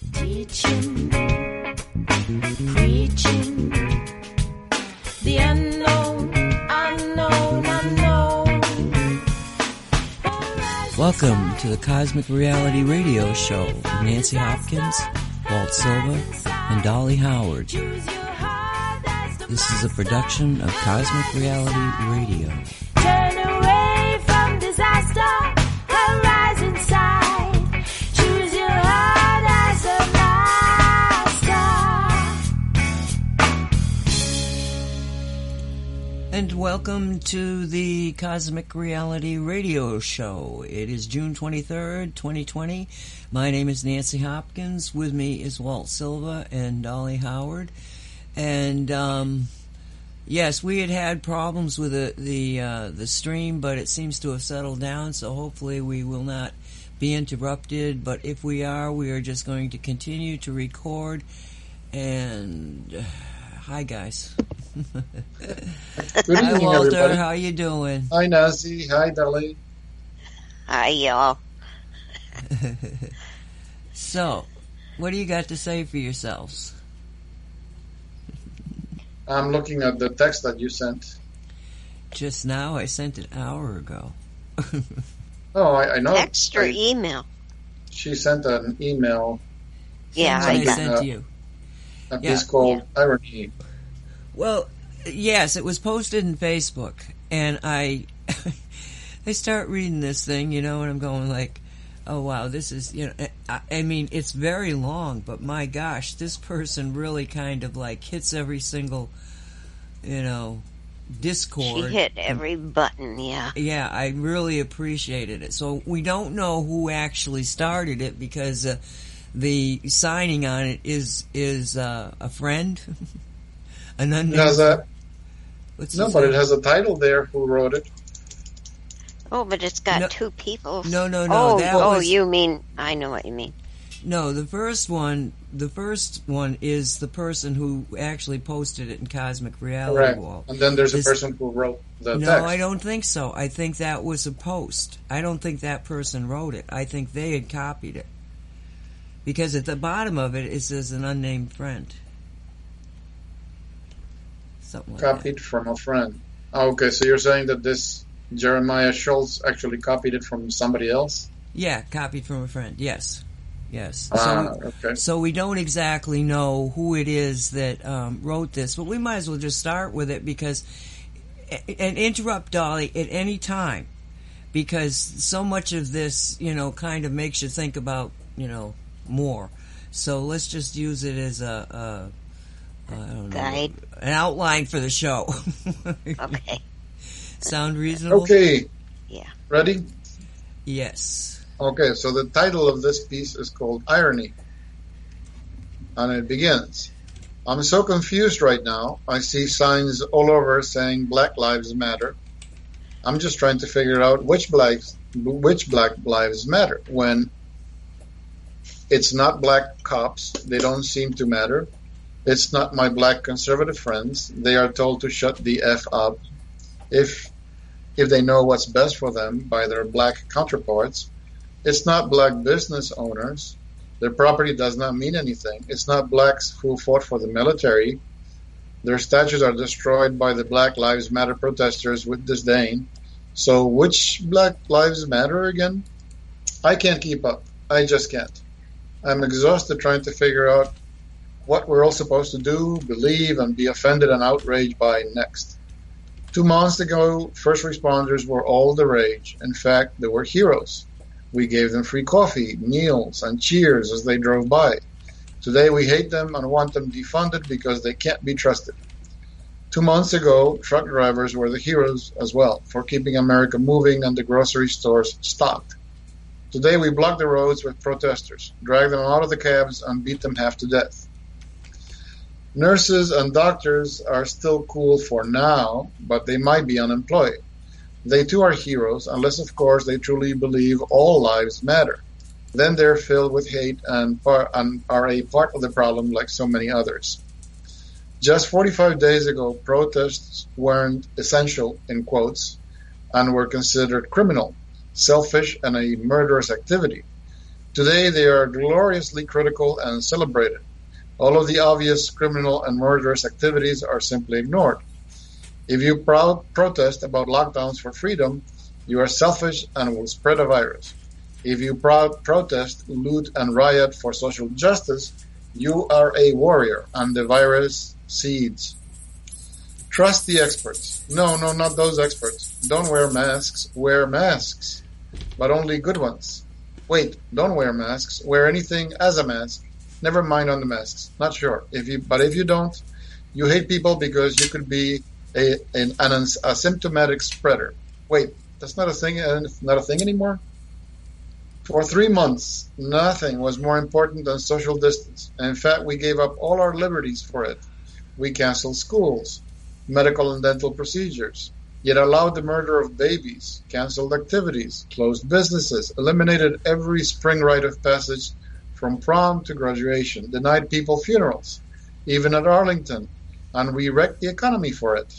Teaching, preaching, the unknown, unknown, unknown. Welcome to the Cosmic Reality Radio Show with Nancy Hopkins, Walt Silva, and Dolly Howard. Choose your heart as the This is a production of Cosmic Reality Radio. And welcome to the Cosmic Reality Radio Show. It is June 23rd, 2020. My name is Nancy Hopkins. With me is Walt Silva and Dolly Howard. And, um, yes, we had had problems with the, the, uh, the stream, but it seems to have settled down, so hopefully we will not be interrupted. But if we are, we are just going to continue to record. And, uh, hi guys. Good Hi evening, Walter, everybody. how you doing? Hi, Nancy. Hi, Dolly. Hi, y'all. So, what do you got to say for yourselves? I'm looking at the text that you sent. Just now, I sent it an hour ago. Oh, I, I know. Text or I- email? she sent an email, Yeah, I I got sent uh, to you. a Yeah. piece called Irony. Well, yes, it was posted in Facebook, and I, I start reading this thing, you know, and I'm going like, oh wow, this is, you know, I, I mean, it's very long, but my gosh, this person really kind of like hits every single, you know, discord. She hit every button, yeah. Yeah, I really appreciated it. So we don't know who actually started it because uh, the signing on it is is uh, a friend, an It has a, what's no, his but it has a title there who wrote it. Oh, but it's got No- two people. No, no, no. oh, that oh, was you mean, I know what you mean. no. The first one, the first one is the person who actually posted it in Cosmic Reality Correct. Wall. And then there's a person who wrote the No, text. I don't think so. I think that was a post. I don't think that person wrote it. I think they had copied it. Because at the bottom of it, it says an unnamed friend. Something like that. Copied from a friend. Oh, okay, so you're saying that this Jeremiah Schultz actually copied it from somebody else? Yeah, copied from a friend. Yes. Yes. Ah, so, okay. so we don't exactly know who it is that um, wrote this, but we might as well just start with it because, and interrupt Dolly at any time because so much of this, you know, kind of makes you think about, you know, more. So let's just use it as a, a I don't know, an outline for the show. Okay. Sound reasonable? Okay. Yeah. Ready? Yes. Okay, so the title of this piece is called Irony. And it begins I'm so confused right now. I see signs all over saying Black Lives Matter. I'm just trying to figure out which blacks, which Black Lives Matter when it's not black cops. They don't seem to matter. It's not my black conservative friends. They are told to shut the F up if if they know what's best for them by their black counterparts. It's not black business owners. Their property does not mean anything. It's not blacks who fought for the military. Their statues are destroyed by the Black Lives Matter protesters with disdain. So, which Black Lives Matter again? I can't keep up. I just can't. I'm exhausted trying to figure out what we're all supposed to do, believe, and be offended and outraged by next. Two months ago, first responders were all the rage. In fact, they were heroes. We gave them free coffee, meals, and cheers as they drove by. Today we hate them and want them defunded because they can't be trusted. Two months ago, truck drivers were the heroes as well for keeping America moving and the grocery stores stocked. Today we block the roads with protesters, drag them out of the cabs, and beat them half to death. Nurses and doctors are still cool for now, but they might be unemployed. They too are heroes, unless, of course, they truly believe all lives matter. Then they're filled with hate and, par- and are a part of the problem like so many others. Just 45 days ago, protests weren't essential, in quotes, and were considered criminal, selfish, and a murderous activity. Today they are gloriously critical and celebrated. All of the obvious criminal and murderous activities are simply ignored. If you pro- protest about lockdowns for freedom, you are selfish and will spread a virus. If you pro- protest, loot, and riot for social justice, you are a warrior and the virus seeds. Trust the experts. No, no, not those experts. Don't wear masks. Wear masks, but only good ones. Wait, don't wear masks. Wear anything as a mask. Never mind on the masks. Not sure. If you, but if you don't, you hate people because you could be a an, an asymptomatic spreader. Wait, that's not a thing. uh, Not a thing anymore. For three months, nothing was more important than social distance. In fact, we gave up all our liberties for it. We canceled schools, medical and dental procedures, yet allowed the murder of babies, canceled activities, closed businesses, eliminated every spring rite of passage from prom to graduation, denied people funerals, even at Arlington, and we wrecked the economy for it.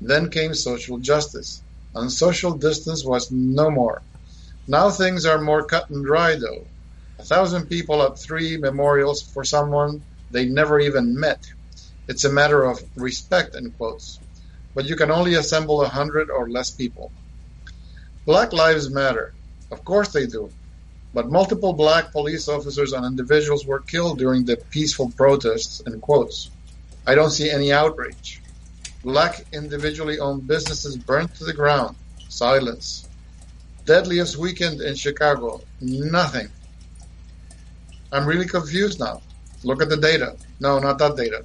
Then came social justice, and social distance was no more. Now things are more cut and dry, though. A thousand people at three memorials for someone they never even met. It's a matter of respect, in quotes. But you can only assemble a hundred or less people. Black lives matter. Of course they do. But multiple black police officers and individuals were killed during the peaceful protests, in quotes. I don't see any outrage. Black individually owned businesses burnt to the ground. Silence. Deadliest weekend in Chicago. Nothing. I'm really confused now. Look at the data. No, not that data.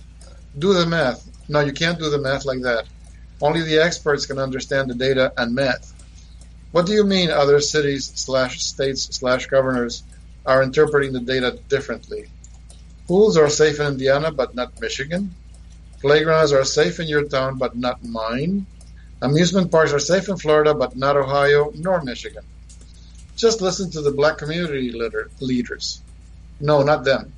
Do the math. No, you can't do the math like that. Only the experts can understand the data and math. What do you mean other cities slash states slash governors are interpreting the data differently? Pools are safe in Indiana but not Michigan. Playgrounds are safe in your town but not mine. Amusement parks are safe in Florida but not Ohio nor Michigan. Just listen to the black community leader, leaders. No, not them.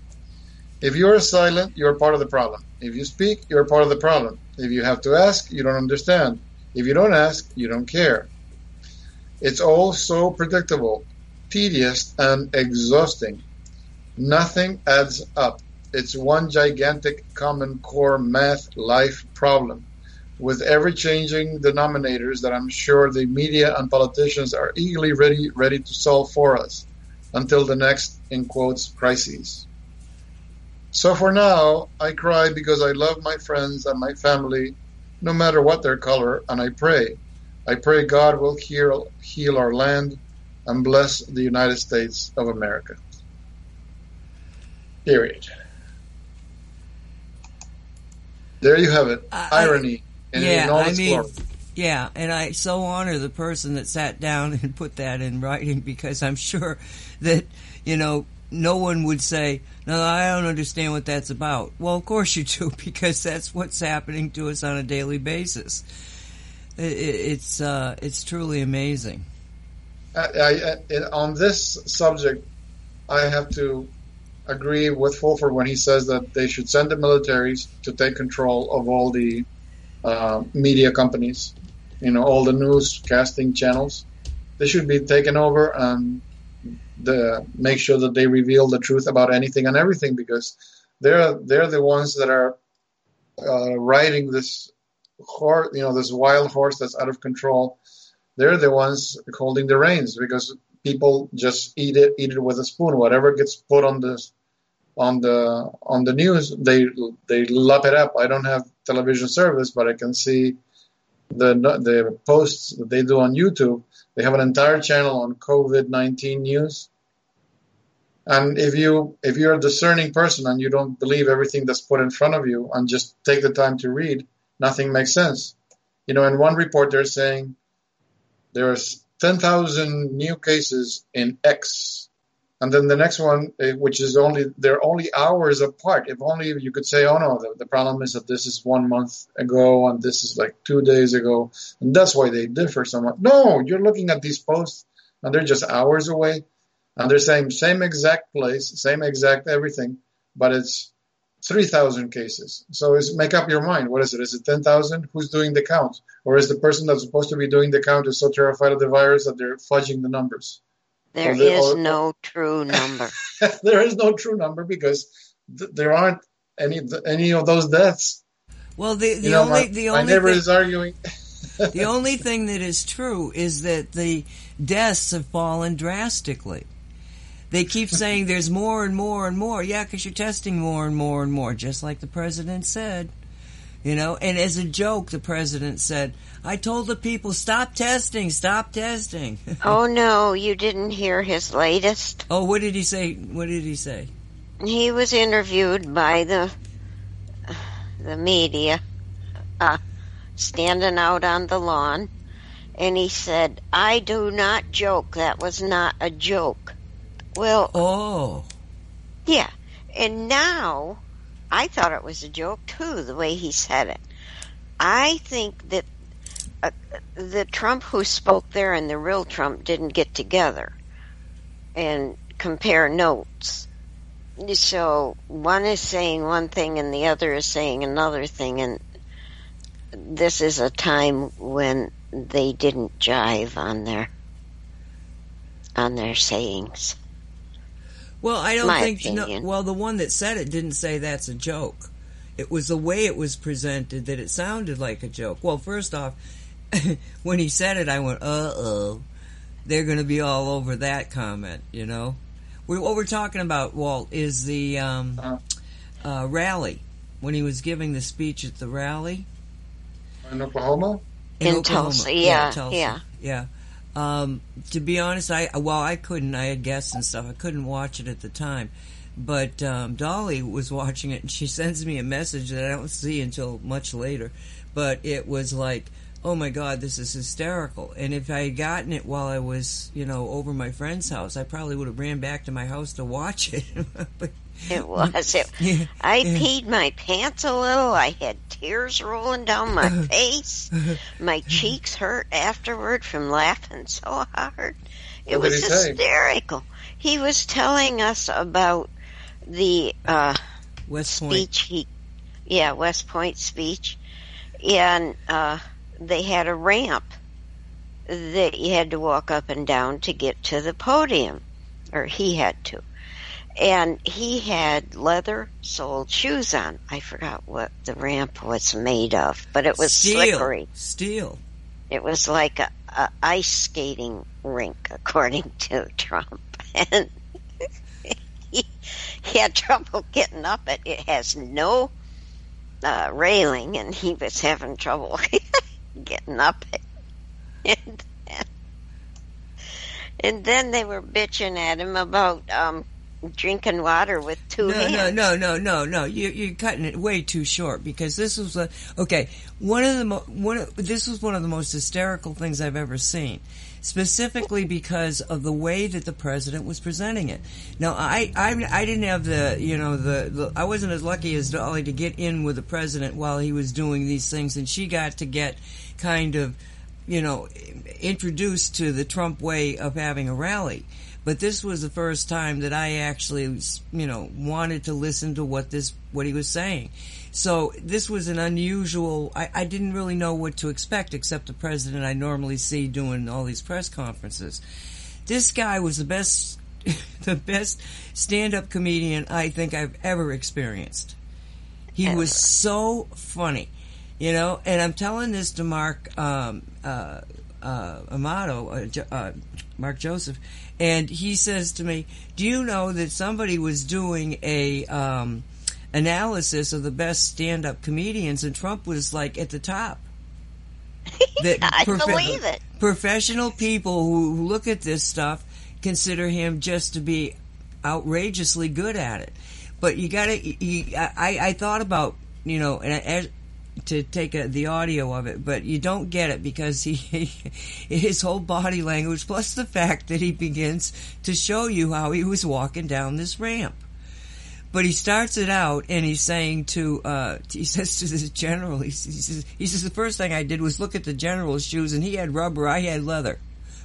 If you are silent, you are part of the problem. If you speak, you are part of the problem. If you have to ask, you don't understand. If you don't ask, you don't care. It's all so predictable, tedious, and exhausting. Nothing adds up. It's one gigantic common core math life problem with ever changing denominators that I'm sure the media and politicians are eagerly ready ready to solve for us until the next in quotes crises. So for now, I cry because I love my friends and my family, no matter what their color, and I pray. I pray God will heal, heal our land and bless the United States of America. Period. There you have it. I- I- Irony yeah, I mean, glory. yeah, and I so honor the person that sat down and put that in writing because I'm sure that you know no one would say, "No, I don't understand what that's about." Well, of course you do because that's what's happening to us on a daily basis. I- I it's uh, it's truly amazing. I, I, on this subject, I have to agree with Fulford when he says that they should send the militaries to take control of all the uh, media companies, you know, all the newscasting channels. They should be taken over and the make sure that they reveal the truth about anything and everything because they're they're the ones that are uh, riding this horse, you know, this wild horse that's out of control they're the ones holding the reins because people just eat it eat it with a spoon. Whatever gets put on the on the on the news they they lap it up. I don't have television service but i can see the the posts that they do on youtube. They have an entire channel on covid-19 news. And if you if you're a discerning person and you don't believe everything that's put in front of you and just take the time to read nothing makes sense you know in one report they're saying there's 10,000 new cases in X. And then the next one, eh, which is only, they're only hours apart. If only you could say, oh no, the, the problem is that this is one month ago and this is like two days ago. And that's why they differ so much. No, you're looking at these posts and they're just hours away. And they're saying same exact place, same exact everything, but it's 3,000 cases. So is make up your mind. What is it? Is it 10,000? Who's doing the count? Or is the person that's supposed to be doing the count is so terrified of the virus that they're fudging the numbers? There Well, they- is oh, no true number. there is no true number because th- there aren't any any of those deaths. Well, the the You know, only my, the my only neighbor thing, is arguing. the only thing that is true is that the deaths have fallen drastically. They keep saying there's more and more and more. Yeah, because you're testing more and more and more, just like the president said. You know, and as a joke, the president said, I told the people, stop testing, stop testing. oh no, you didn't hear his latest. oh, what did he say? What did he say? He was interviewed by the the media, uh, standing out on the lawn, and he said, "I do not joke. That was not a joke." Well, Oh, Yeah. And now, I thought it was a joke too, the way he said it. I think that uh, the Trump who spoke there and the real Trump didn't get together and compare notes. So one is saying one thing and the other is saying another thing, and this is a time when they didn't jive on their on their sayings. Well, I don't My think. No, well, the one that said it didn't say that's a joke. It was the way it was presented that it sounded like a joke. Well, first off, when he said it, I went, "Uh oh, they're going to be all over that comment." You know, we, what we're talking about, Walt, is the um, Uh-huh. uh, rally when he was giving the speech at the rally in Oklahoma. In Oklahoma. Tulsa, yeah, Tulsa. yeah. yeah. Um, to be honest, I well, I couldn't. I had guests and stuff. I couldn't watch it at the time, but um, Dolly was watching it, and she sends me a message that I don't see until much later. But it was like, "Oh my God, this is hysterical!" And if I had gotten it while I was, you know, over my friend's house, I probably would have ran back to my house to watch it. but It was. It, yeah, I yeah. peed my pants a little. I had tears rolling down my face. My cheeks hurt afterward from laughing so hard. It What was he say? hysterical. He was telling us about the uh, West Point. speech he, yeah, West Point speech, and uh, they had a ramp that you had to walk up and down to get to the podium, or he had to. And he had leather soled shoes on. I forgot what the ramp was made of, but it was Steel. slippery. Steel. It was like a, a ice skating rink, according to Trump. And he, he had trouble getting up it. It has no uh, railing, and he was having trouble getting up it. And then, and then they were bitching at him about um, drinking water with two no, hands. No, no, no, no, no. You, you're cutting it way too short because this was a, okay. One of the mo- one of, this was one of the most hysterical things I've ever seen, specifically because of the way that the president was presenting it. Now, I, I, I didn't have the, you know, the, the I wasn't as lucky as Dolly to get in with the president while he was doing these things, and she got to get kind of, you know, introduced to the Trump way of having a rally. But this was the first time that I actually, you know, wanted to listen to what this, what he was saying. So this was an unusual, I, I didn't really know what to expect except the president I normally see doing all these press conferences. This guy was the best, the best stand-up comedian I think I've ever experienced. He Ever. was so funny, you know, and I'm telling this to Mark, um, uh, uh, Amato, uh, uh, Mark Joseph, and he says to me, "Do you know that somebody was doing a um, analysis of the best stand-up comedians, and Trump was like at the top." That I profe- believe it. Professional people who who look at this stuff consider him just to be outrageously good at it. But you got to. I I thought about you know, and as, to take a, the audio of it, but you don't get it because he, his whole body language, plus the fact that he begins to show you how he was walking down this ramp. But he starts it out and he's saying to, uh, he says to the general, he, says- he says, he says, the first thing I did was look at the general's shoes and he had rubber, I had leather.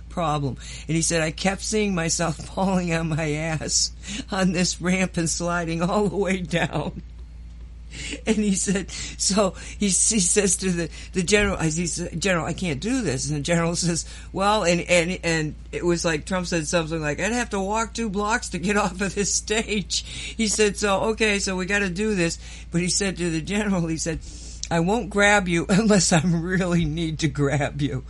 Problem. And he said, I kept seeing myself falling on my ass on this ramp and sliding all the way down. And he said, so he, he says to the, the general, he says, General, I can't do this. And the general says, well, and, and, and it was like Trump said something like, I'd have to walk two blocks to get off of this stage. He said, so, okay, so we got to do this. But he said to the general, he said, I won't grab you unless I really need to grab you.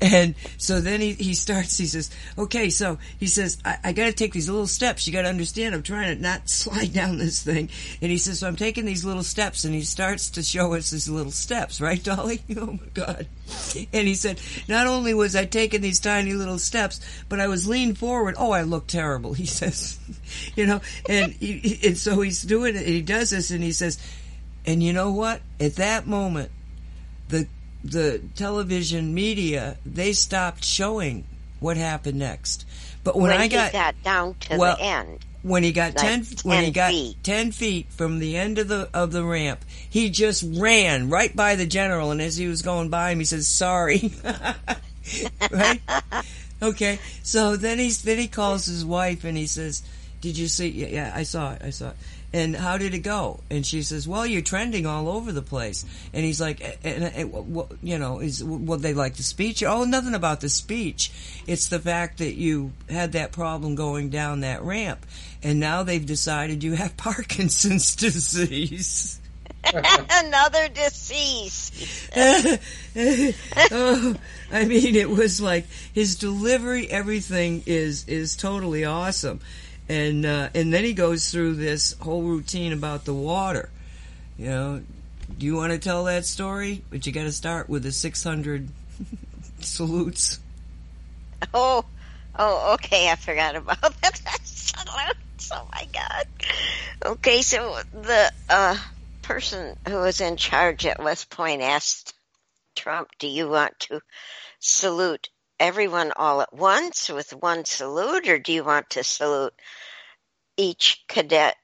And so then he, he starts, he says, okay, so he says, I, I gotta take these little steps. You gotta understand, I'm trying to not slide down this thing. And he says, so I'm taking these little steps and he starts to show us his little steps, right, Dolly? Oh my God. And he said, not only was I taking these tiny little steps, but I was leaned forward. Oh, I look terrible, he says, you know, and, he, and so he's doing it, he does this and he says, and you know what? At that moment, the the television media they stopped showing what happened next. But when, when I he got got down to well, the end. when he got like 10, when he 10 got feet. 10 feet from the end of the of the ramp he just ran right by the general and as he was going by him he says sorry right okay so then he's then he calls his wife and he says did you see yeah, yeah i saw it i saw it and how did it go? And she says well you're trending all over the place. And he's like and, and, and you know is what they like the speech? Oh nothing about the speech. It's the fact that you had that problem going down that ramp and now they've decided you have parkinson's disease. Another disease. oh, I mean, it was like his delivery, everything is is totally awesome, and uh, and then he goes through this whole routine about the water. You know, do you want to tell that story? But you got to start with the six hundred salutes. Oh, oh, okay. I forgot about that. Salute. Oh my god. Okay, so the uh, person who was in charge at West Point asked Trump, "Do you want to salute everyone all at once with one salute, or do you want to salute each cadet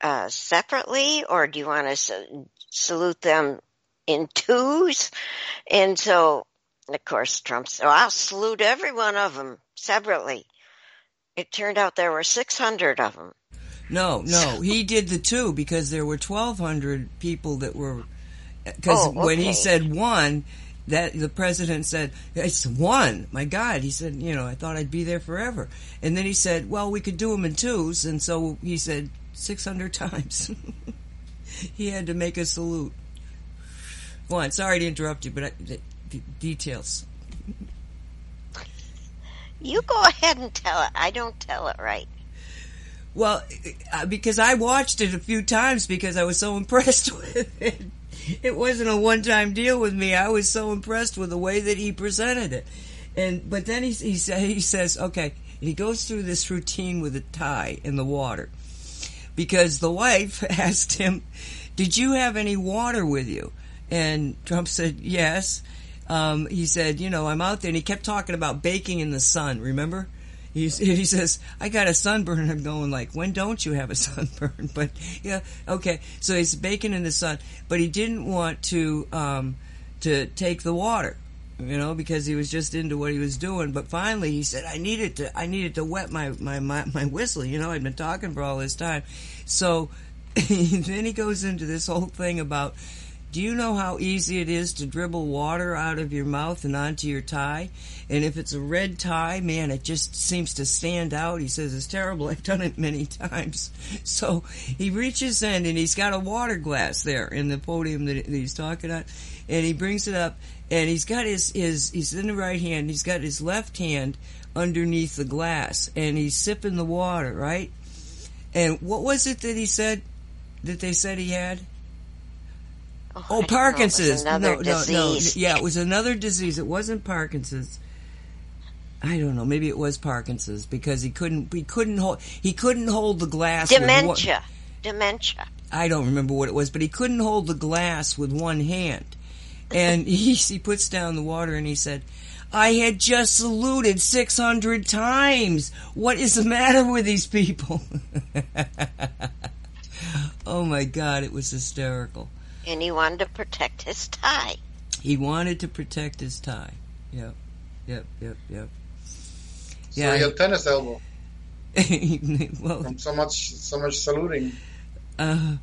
uh, separately, or do you want to sa- salute them in twos? And so, of course, Trump said, well, "I'll salute every one of them separately." It turned out there were 600 of them. No, no, he did the two because there were twelve hundred people that were. Because Oh, when he said one, that the president said it's one. My God, he said, you know, I thought I'd be there forever. And then he said, well, we could do them in twos, and so he said six hundred times. he had to make a salute. Go on. Sorry to interrupt you, but I, the, the details. You go ahead and tell it. I don't tell it right. Well, uh, because I watched it a few times because I was so impressed with it. It wasn't a one-time deal with me. I was so impressed with the way that he presented it. And but then he he, sa- he says, okay, he goes through this routine with a tie in the water because the wife asked him, "Did you have any water with you?" And Trump said, "Yes." Um, he said, "You know, I'm out there," and he kept talking about baking in the sun. Remember? He's, he says, I got a sunburn. I'm going like, when don't you have a sunburn? But yeah, okay. So he's baking in the sun, but he didn't want to, um, to take the water, you know, because he was just into what he was doing. But finally he said, I needed to, I needed to wet my, my, my, my whistle. You know, I'd been talking for all this time. So then he goes into this whole thing about, do you know how easy it is to dribble water out of your mouth and onto your tie? And if it's a red tie, man, it just seems to stand out. He says it's terrible. I've done it many times. So he reaches in and he's got a water glass there in the podium that he's talking at, and he brings it up and he's got his his he's in the right hand. He's got his left hand underneath the glass and he's sipping the water, right? And what was it that he said that they said he had? Oh, oh don't know, it was Parkinson's. No, no, no. Yeah, it was another disease. It wasn't Parkinson's. I don't know. Maybe it was Parkinson's because he couldn't. He couldn't hold. He couldn't hold the glass. with one- Dementia. Dementia. I don't remember what it was, but he couldn't hold the glass with one hand. And he he puts down the water and he said, "I had just saluted six hundred times. What is the matter with these people?" oh my God! It was hysterical. And he wanted to protect his tie. He wanted to protect his tie. Yep, yep, yep, yep. So Yeah. he had tennis elbow well, from so much so much saluting. uh,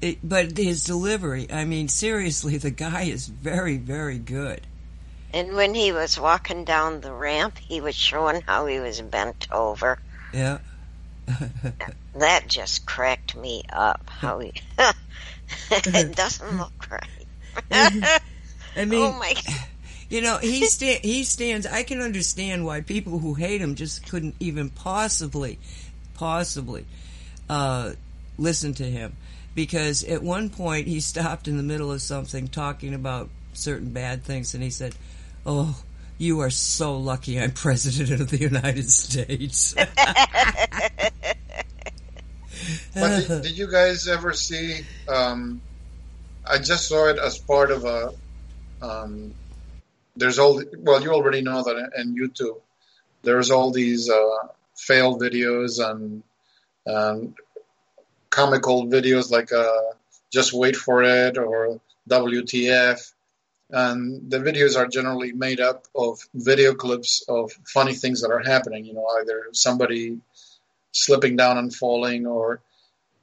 it, but his delivery, I mean, seriously, the guy is very, very good. And when he was walking down the ramp, he was showing how he was bent over. Yeah. That just cracked me up. How he it doesn't look right. I mean, oh my! you know, he sta- he stands. I can understand why people who hate him just couldn't even possibly, possibly, uh, listen to him, because at one point he stopped in the middle of something talking about certain bad things, and he said, "Oh." You are so lucky I'm president of the United States. But did, did you guys ever see? Um, I just saw it as part of a. Um, there's all well, you already know that in YouTube. There's all these uh, fail videos and and comical videos like uh, "Just Wait for It" or "WTF," and the videos are generally made up of video clips of funny things that are happening. You know, either somebody slipping down and falling, or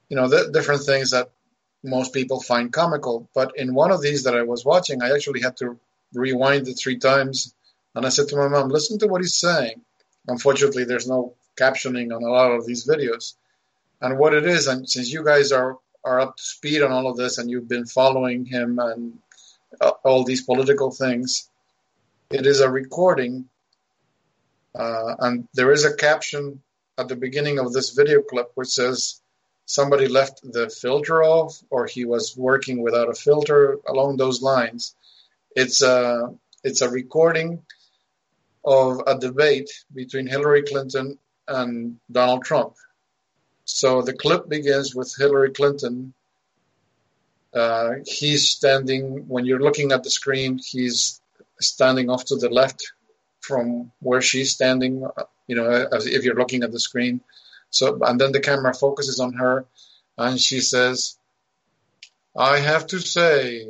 you know, the different things that most people find comical. But in one of these that I was watching, I actually had to rewind it three times, and I said to my mom, "Listen to what he's saying." Unfortunately, there's no captioning on a lot of these videos, and what it is, and since you guys are are up to speed on all of this, and you've been following him and uh, all these political things, it is a recording, uh, and there is a caption at the beginning of this video clip which says somebody left the filter off or he was working without a filter along those lines. It's a it's a recording of a debate between Hillary Clinton and Donald Trump. So the clip begins with Hillary Clinton uh, he's standing when you're looking at the screen he's standing off to the left from where she's standing you know, as if you're looking at the screen. So, and then the camera focuses on her, and she says, "I have to say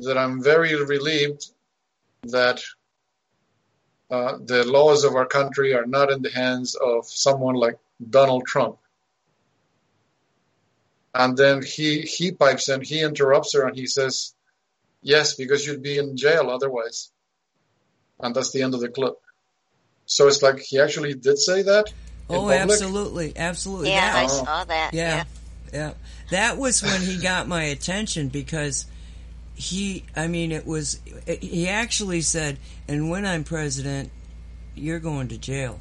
that I'm very relieved that uh, the laws of our country are not in the hands of someone like Donald Trump." And then he he pipes in, he interrupts her, and he says, "Yes, because you'd be in jail otherwise." And that's the end of the clip. So it's like he actually did say that. oh, absolutely, absolutely. Yeah, That- I saw that. Yeah, yeah. That was when he got my attention because he, I mean, it was, he actually said, and when I'm president, you're going to jail.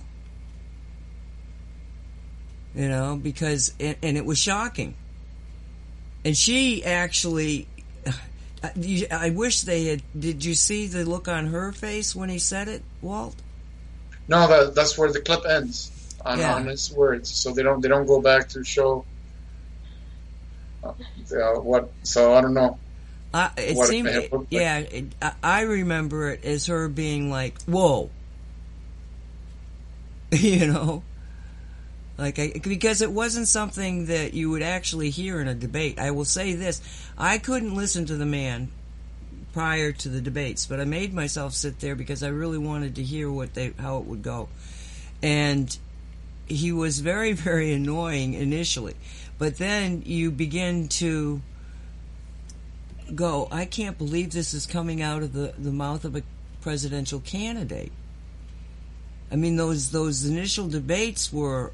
You know, because, and, and it was shocking. And she actually, I- wish they had, did you see the look on her face when he said it, Walt? No, that, that's where the clip ends on, Yeah. on his words. So they don't they don't go back to show uh, uh, what. So I don't know. I, it What it seemed, may like. yeah. It, I, I remember it as her being like, "Whoa," you know, like I, because it wasn't something that you would actually hear in a debate. I will say this: I couldn't listen to the man prior to the debates, but I made myself sit there because I really wanted to hear what they how it would go, and he was very very annoying initially, but then you begin to go, I can't believe this is coming out of the, the mouth of a presidential candidate. I mean those those initial debates were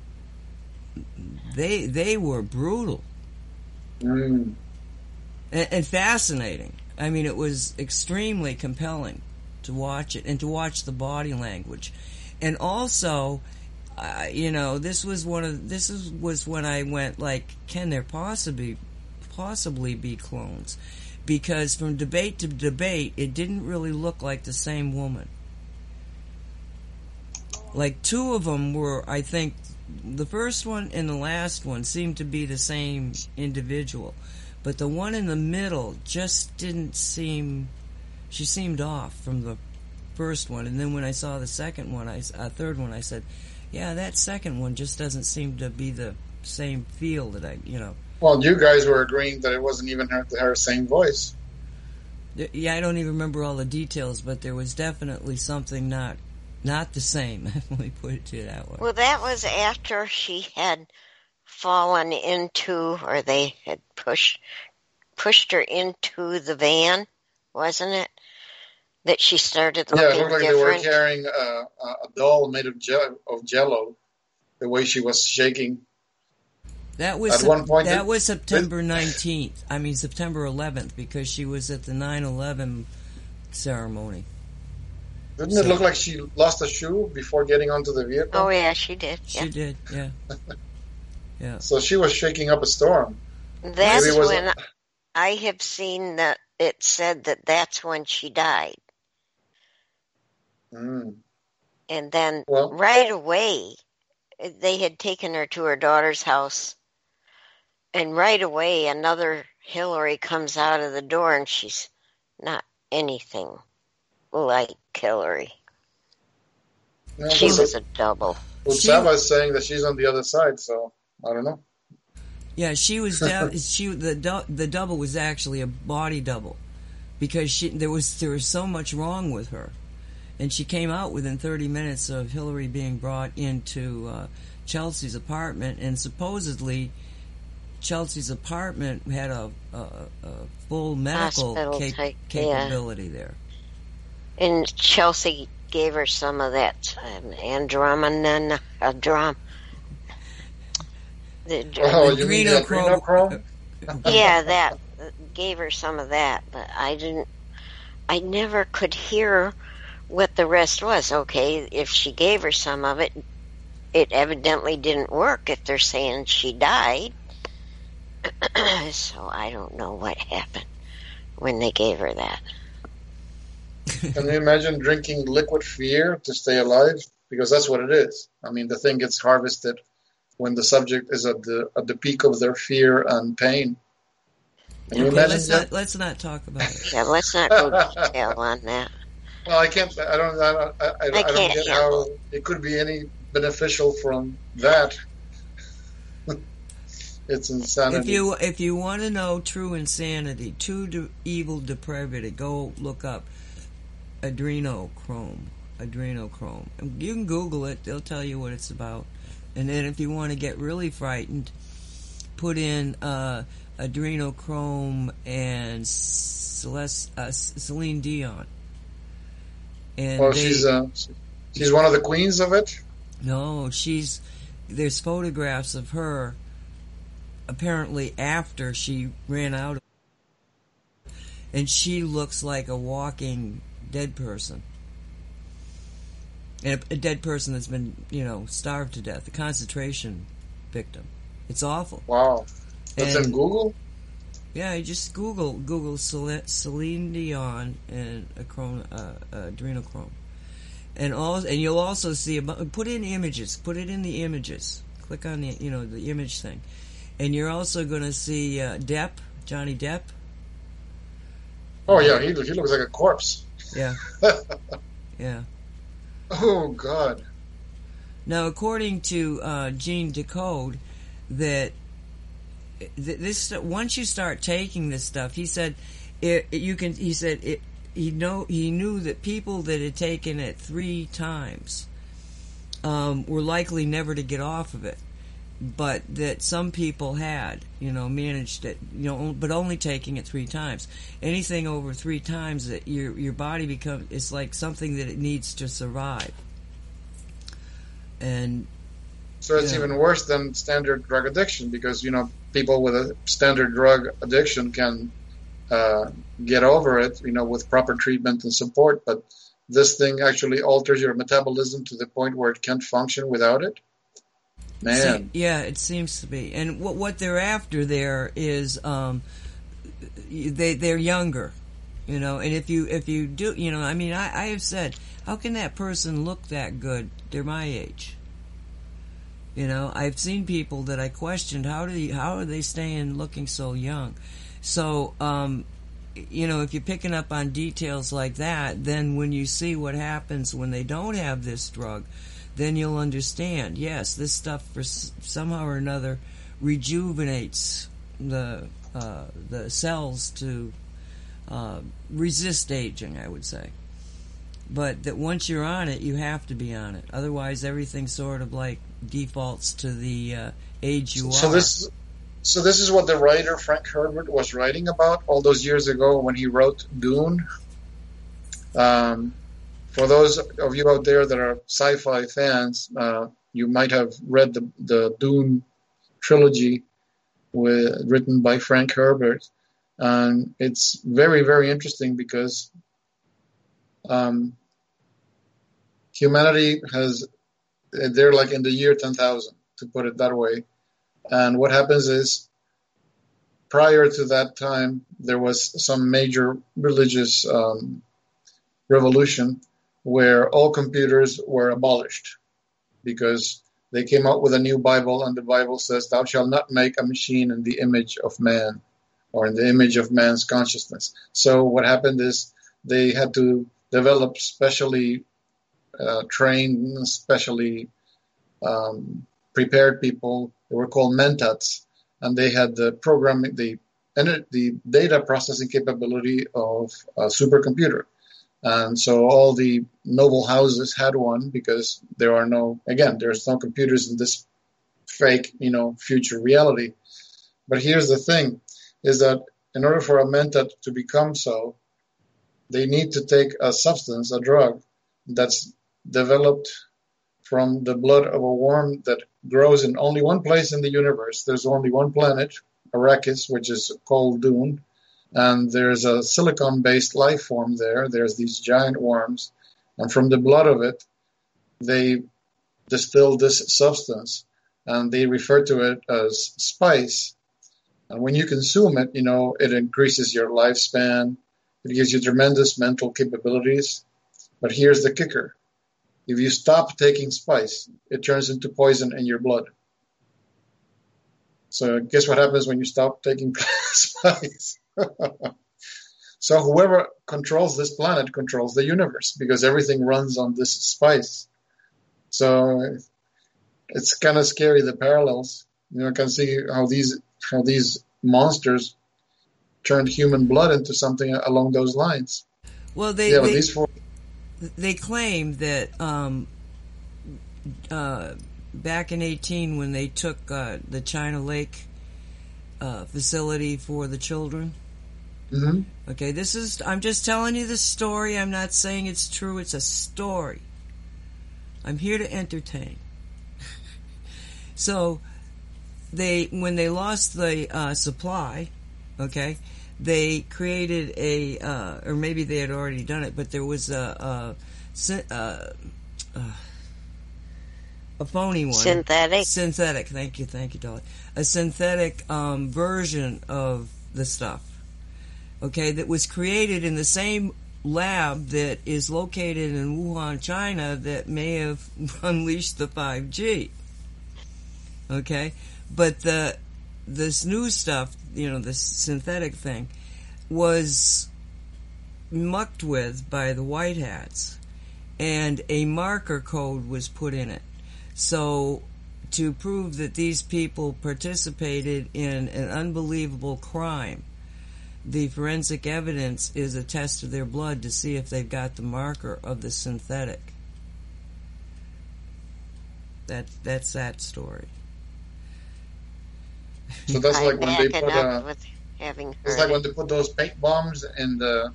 they they were brutal Mm. and, and fascinating. I mean it was extremely compelling to watch it and to watch the body language. And also uh, you know, this was one of this is, was when I went like, can there possibly possibly be clones? Because from debate to debate, it didn't really look like the same woman. Like two of them were, I think, the first one and the last one seemed to be the same individual, but the one in the middle just didn't seem. She seemed off from the first one, and then when I saw the second one, I uh, third one, I said, "Yeah, that second one just doesn't seem to be the same feel that I, you know." Well, you guys were agreeing that it wasn't even her, her same voice. Yeah, I don't even remember all the details, but there was definitely something not not the same. Let me put it to you that way. Well, that was after she had fallen into, or they had pushed pushed her into the van, wasn't it? That she started the Yeah, it looked like they were carrying a, a a doll made of je- of jello. The way she was shaking. That was At Sep- one point, that it- was September 19th. I mean September 11th because she was at the 9/11 ceremony. Didn't So- it look like she lost a shoe before getting onto the vehicle? Oh yeah, she did. She did, yeah. Yeah. So she was shaking up a storm. That's Maybe was- when I have seen that it said that that's when she died. Mm. And then Well- right away, they had taken her to her daughter's house. And right away, another Hillary comes out of the door and she's not anything like Hillary. Yeah, She but- was a double. but She- Saba is saying that she's on the other side, so I don't know. Yeah, she was down. she the dou- the double was actually a body double because she there was there was so much wrong with her, and she came out within 30 minutes of Hillary being brought into uh, Chelsea's apartment, and supposedly Chelsea's apartment had a, a, a full medical cap- type, yeah. capability there. And Chelsea gave her some of that um, andromeda, uh, drum. The, Oh, you mean the Adrenochrome- adrenochrome? yeah, that uh, gave her some of that, but I didn't. I never could hear what the rest was. Okay, if she gave her some of it, it evidently didn't work. If they're saying she died, so I don't know what happened when they gave her that. Can you imagine drinking liquid fear to stay alive? Because that's what it is. I mean, the thing gets harvested when the subject is at the at the peak of their fear and pain. Can you Okay, imagine let's that? not let's not talk about it. Yeah, let's not go detail on that. Well, I can't. I don't. I don't, I, I, I can't don't get handle how it could be any beneficial from that. it's insanity. If you if you want to know true insanity, true de- evil depravity, go look up adrenochrome. Adrenochrome. You can Google it; they'll tell you what it's about. And then if you want to get really frightened, put in uh, adrenochrome and Celeste, uh, Celine Dion. And well, they- she's uh, she's one of the queens of it. no, she's. There's photographs of her. Apparently, after she ran out, of, and she looks like a walking dead person, and a, a dead person that's been, you know, starved to death, a concentration victim. It's awful. Wow, that's in Google. Yeah, you just Google Google Cel- Celine Dion and acron- uh, uh, adrenochrome, and all, and you'll also see put in images. Put it in the images. Click on the you know the image thing, and you're also going to see uh, Depp, Johnny Depp. Oh yeah, he he looks like a corpse. Yeah, yeah. oh God. Now, according to uh, Gene Decode, that th- this once you start taking this stuff, he said, it, it- you can. He said it. He know he knew that people that had taken it three times um, were likely never to get off of it, but that some people had, you know, managed it, you know, but only taking it three times. Anything over three times, that your your body becomes it's like something that it needs to survive. And So it's Yeah. even worse than standard drug addiction because you know people with a standard drug addiction can uh, get over it, you know, with proper treatment and support. But this thing actually alters your metabolism to the point where it can't function without it. Man, See, yeah, it seems to be. And what what they're after there is um, they they're younger, you know. And if you if you do, you know, I mean, I, I have said, how can that person look that good? They're my age. You know, I've seen people that I questioned how do you, how are they staying looking so young? So, um, you know, if you're picking up on details like that, then when you see what happens when they don't have this drug, then you'll understand. Yes, this stuff for s- somehow or another rejuvenates the uh, the cells to uh, resist aging. I would say, but that once you're on it, you have to be on it. Otherwise, everything sort of like defaults to the uh, age you so are. this so this is what the writer Frank Herbert was writing about all those years ago when he wrote Dune. Um, for those of you out there that are sci-fi fans, uh, you might have read the the Dune trilogy with, written by Frank Herbert, and it's very very interesting because um, humanity has they're like in the year 10,000 to put it that way. And what happens is prior to that time there was some major religious um, revolution where all computers were abolished because they came out with a new bible and the bible says thou shalt not make a machine in the image of man or in the image of man's consciousness so what happened is they had to develop specially uh, trained, specially um, prepared people. They were called mentats, and they had the programming, the the data processing capability of a supercomputer. And so all the noble houses had one because there are no, again, there's no computers in this fake, you know, future reality. But here's the thing: is that in order for a mentat to become so, they need to take a substance, a drug, that's developed from the blood of a worm that grows in only one place in the universe. There's only one planet, Arrakis, which is called Dune, and there's a silicon-based life form there. There's these giant worms, and from the blood of it, they distill this substance, and they refer to it as spice. And when you consume it, you know it increases your lifespan. It gives you tremendous mental capabilities. But here's the kicker if you stop taking spice, it turns into poison in your blood. So, guess what happens when you stop taking spice? so, whoever controls this planet controls the universe because everything runs on this spice. So, it's kind of scary the parallels. You know, I can see how these how these monsters turned human blood into something along those lines. well, they Yeah, they, these four. they claim that um, uh, back in 18 when they took uh, the China Lake uh, facility for the children. Hmm Okay, this is I'm just telling you the story. I'm not saying it's true. It's a story. I'm here to entertain. so they when they lost the uh, supply, okay, they created a uh, or maybe they had already done it, but there was a a, sy- uh, uh, a phony one Synthetic. synthetic. Thank you, thank you, Dolly. A synthetic um, version of the stuff. Okay, that was created in the same lab that is located in Wuhan, China, that may have unleashed the 5G. Okay, but the this new stuff, you know, this synthetic thing, was mucked with by the white hats, and a marker code was put in it. So, to prove that these people participated in an unbelievable crime, the forensic evidence is a test of their blood to see if they've got the marker of the synthetic. That that's that story. So that's I'm like when they put up uh, having it's like it. when they put those paint bombs in the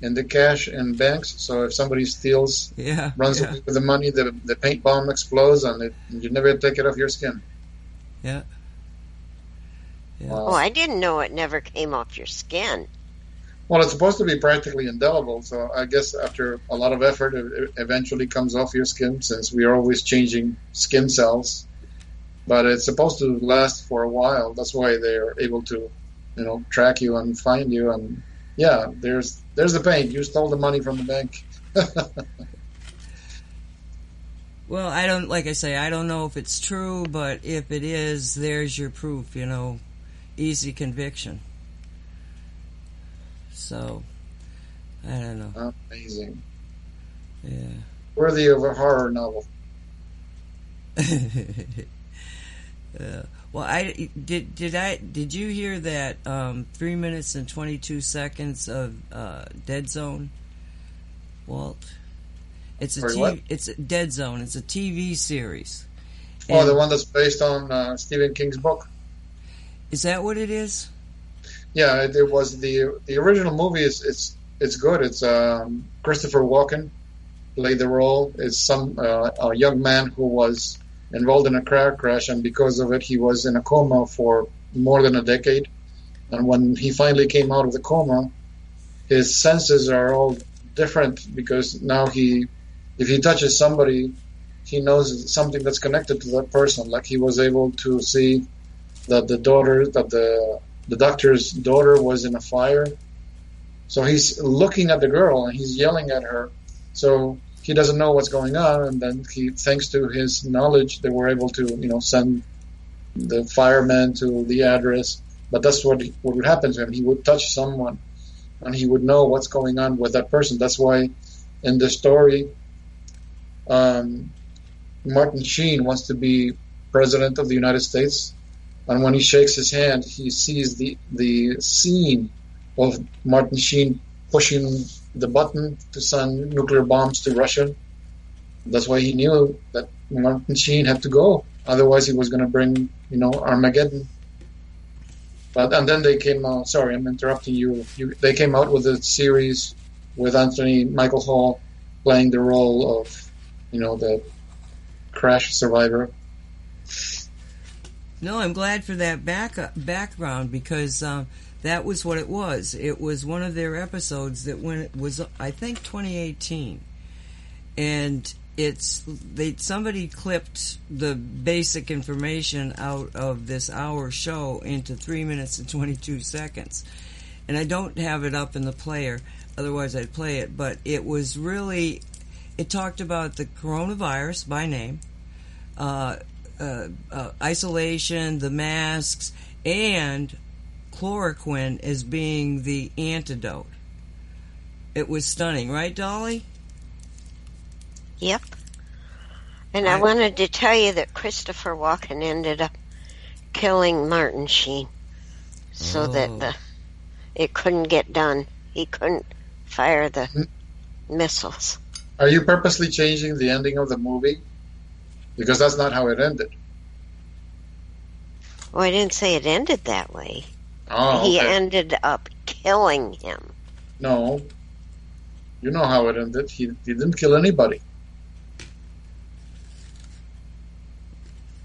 in the cash in banks. So if somebody steals, Yeah. runs yeah, away with the money, the the paint bomb explodes, and it, you never take it off your skin. yeah. Yeah. Oh, I didn't know it never came off your skin. Well, it's supposed to be practically indelible, so I guess after a lot of effort, it it eventually comes off your skin since we are always changing skin cells. But it's supposed to last for a while. That's why they're able to, you know, track you and find you. And yeah, there's there's the paint. You stole the money from the bank. Well, I don't like I say I don't know if it's true, but if it is, there's your proof. You know, easy conviction. So, I don't know. Amazing, Yeah. worthy of a horror novel. yeah. Well, I did. Did I? Did you hear that? Um, three minutes and twenty-two seconds of uh, Dead Zone. Walt, it's a Sorry, it's a Dead Zone. It's a TV series, Oh, And the one that's based on uh, Stephen King's book. Is that what it is? Yeah, it, was the the original movie. is It's it's good. It's um, Christopher Walken played the role. It's some uh, a young man who was involved in a car crash, and because of it, he was in a coma for more than a decade. And when he finally came out of the coma, his senses are all different because now he, if he touches somebody, he knows something that's connected to that person. Like he was able to see that the daughter, that the the doctor's daughter was in a fire. So he's looking at the girl and he's yelling at her. So he doesn't know what's going on, and then he, thanks to his knowledge, they were able to, you know, send the firemen to the address. But that's what what would happen to him. He would touch someone, and he would know what's going on with that person. That's why, in the story, um, Martin Sheen wants to be president of the United States, and when he shakes his hand, he sees the the scene of Martin Sheen pushing the button to send nuclear bombs to Russia. That's why he knew that Martin Sheen had to go. Otherwise, he was going to bring, you know, Armageddon. But and then they came out. Sorry, I'm interrupting you. you. They came out with a series with Anthony Michael Hall playing the role of, you know, the crash survivor. No, I'm glad for that back background because um, that was what it was. It was one of their episodes that when it was, I think, 2018, and it's they somebody clipped the basic information out of this hour show into three minutes and 22 seconds, and I don't have it up in the player. Otherwise, I'd play it. But it was really, it talked about the coronavirus by name. Uh, uh, uh, isolation, the masks, and chloroquine as being the antidote. It was stunning, right, Dolly? Yep. And I, I- wanted to tell you that Christopher Walken ended up killing Martin Sheen so Oh. that the it couldn't get done. He couldn't fire the missiles. Are you purposely changing the ending of the movie? Because that's not how it ended. Well, I didn't say it ended that way. Oh, He ended up killing him. No. You know how it ended. He, he didn't kill anybody.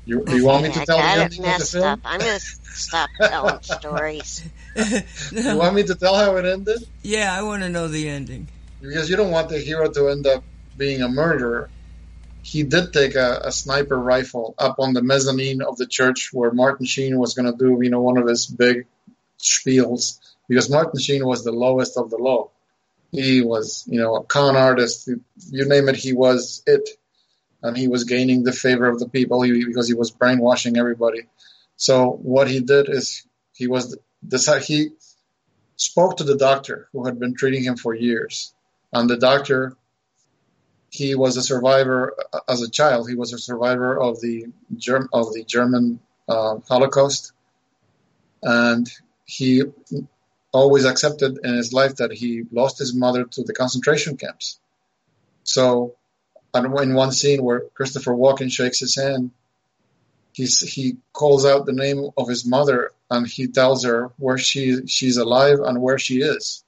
You, do you want me to I tell the ending of the film? up. I'm going to stop telling stories. You want me to tell how it ended? yeah, I want to know the ending. Because you don't want the hero to end up being a murderer. He did take a, a sniper rifle up on the mezzanine of the church where Martin Sheen was going to do, you know, one of his big spiels. Because Martin Sheen was the lowest of the low. He was, you know, a con artist. You name it, he was it. And he was gaining the favor of the people because he was brainwashing everybody. So what he did is he was this. He spoke to the doctor who had been treating him for years, and the doctor. He was a survivor uh, as a child. He was a survivor of the Germ- of the German uh, Holocaust, and he always accepted in his life that he lost his mother to the concentration camps. So, and in one scene where Christopher Walken shakes his hand, he's, he calls out the name of his mother and he tells her where she she's alive and where she is.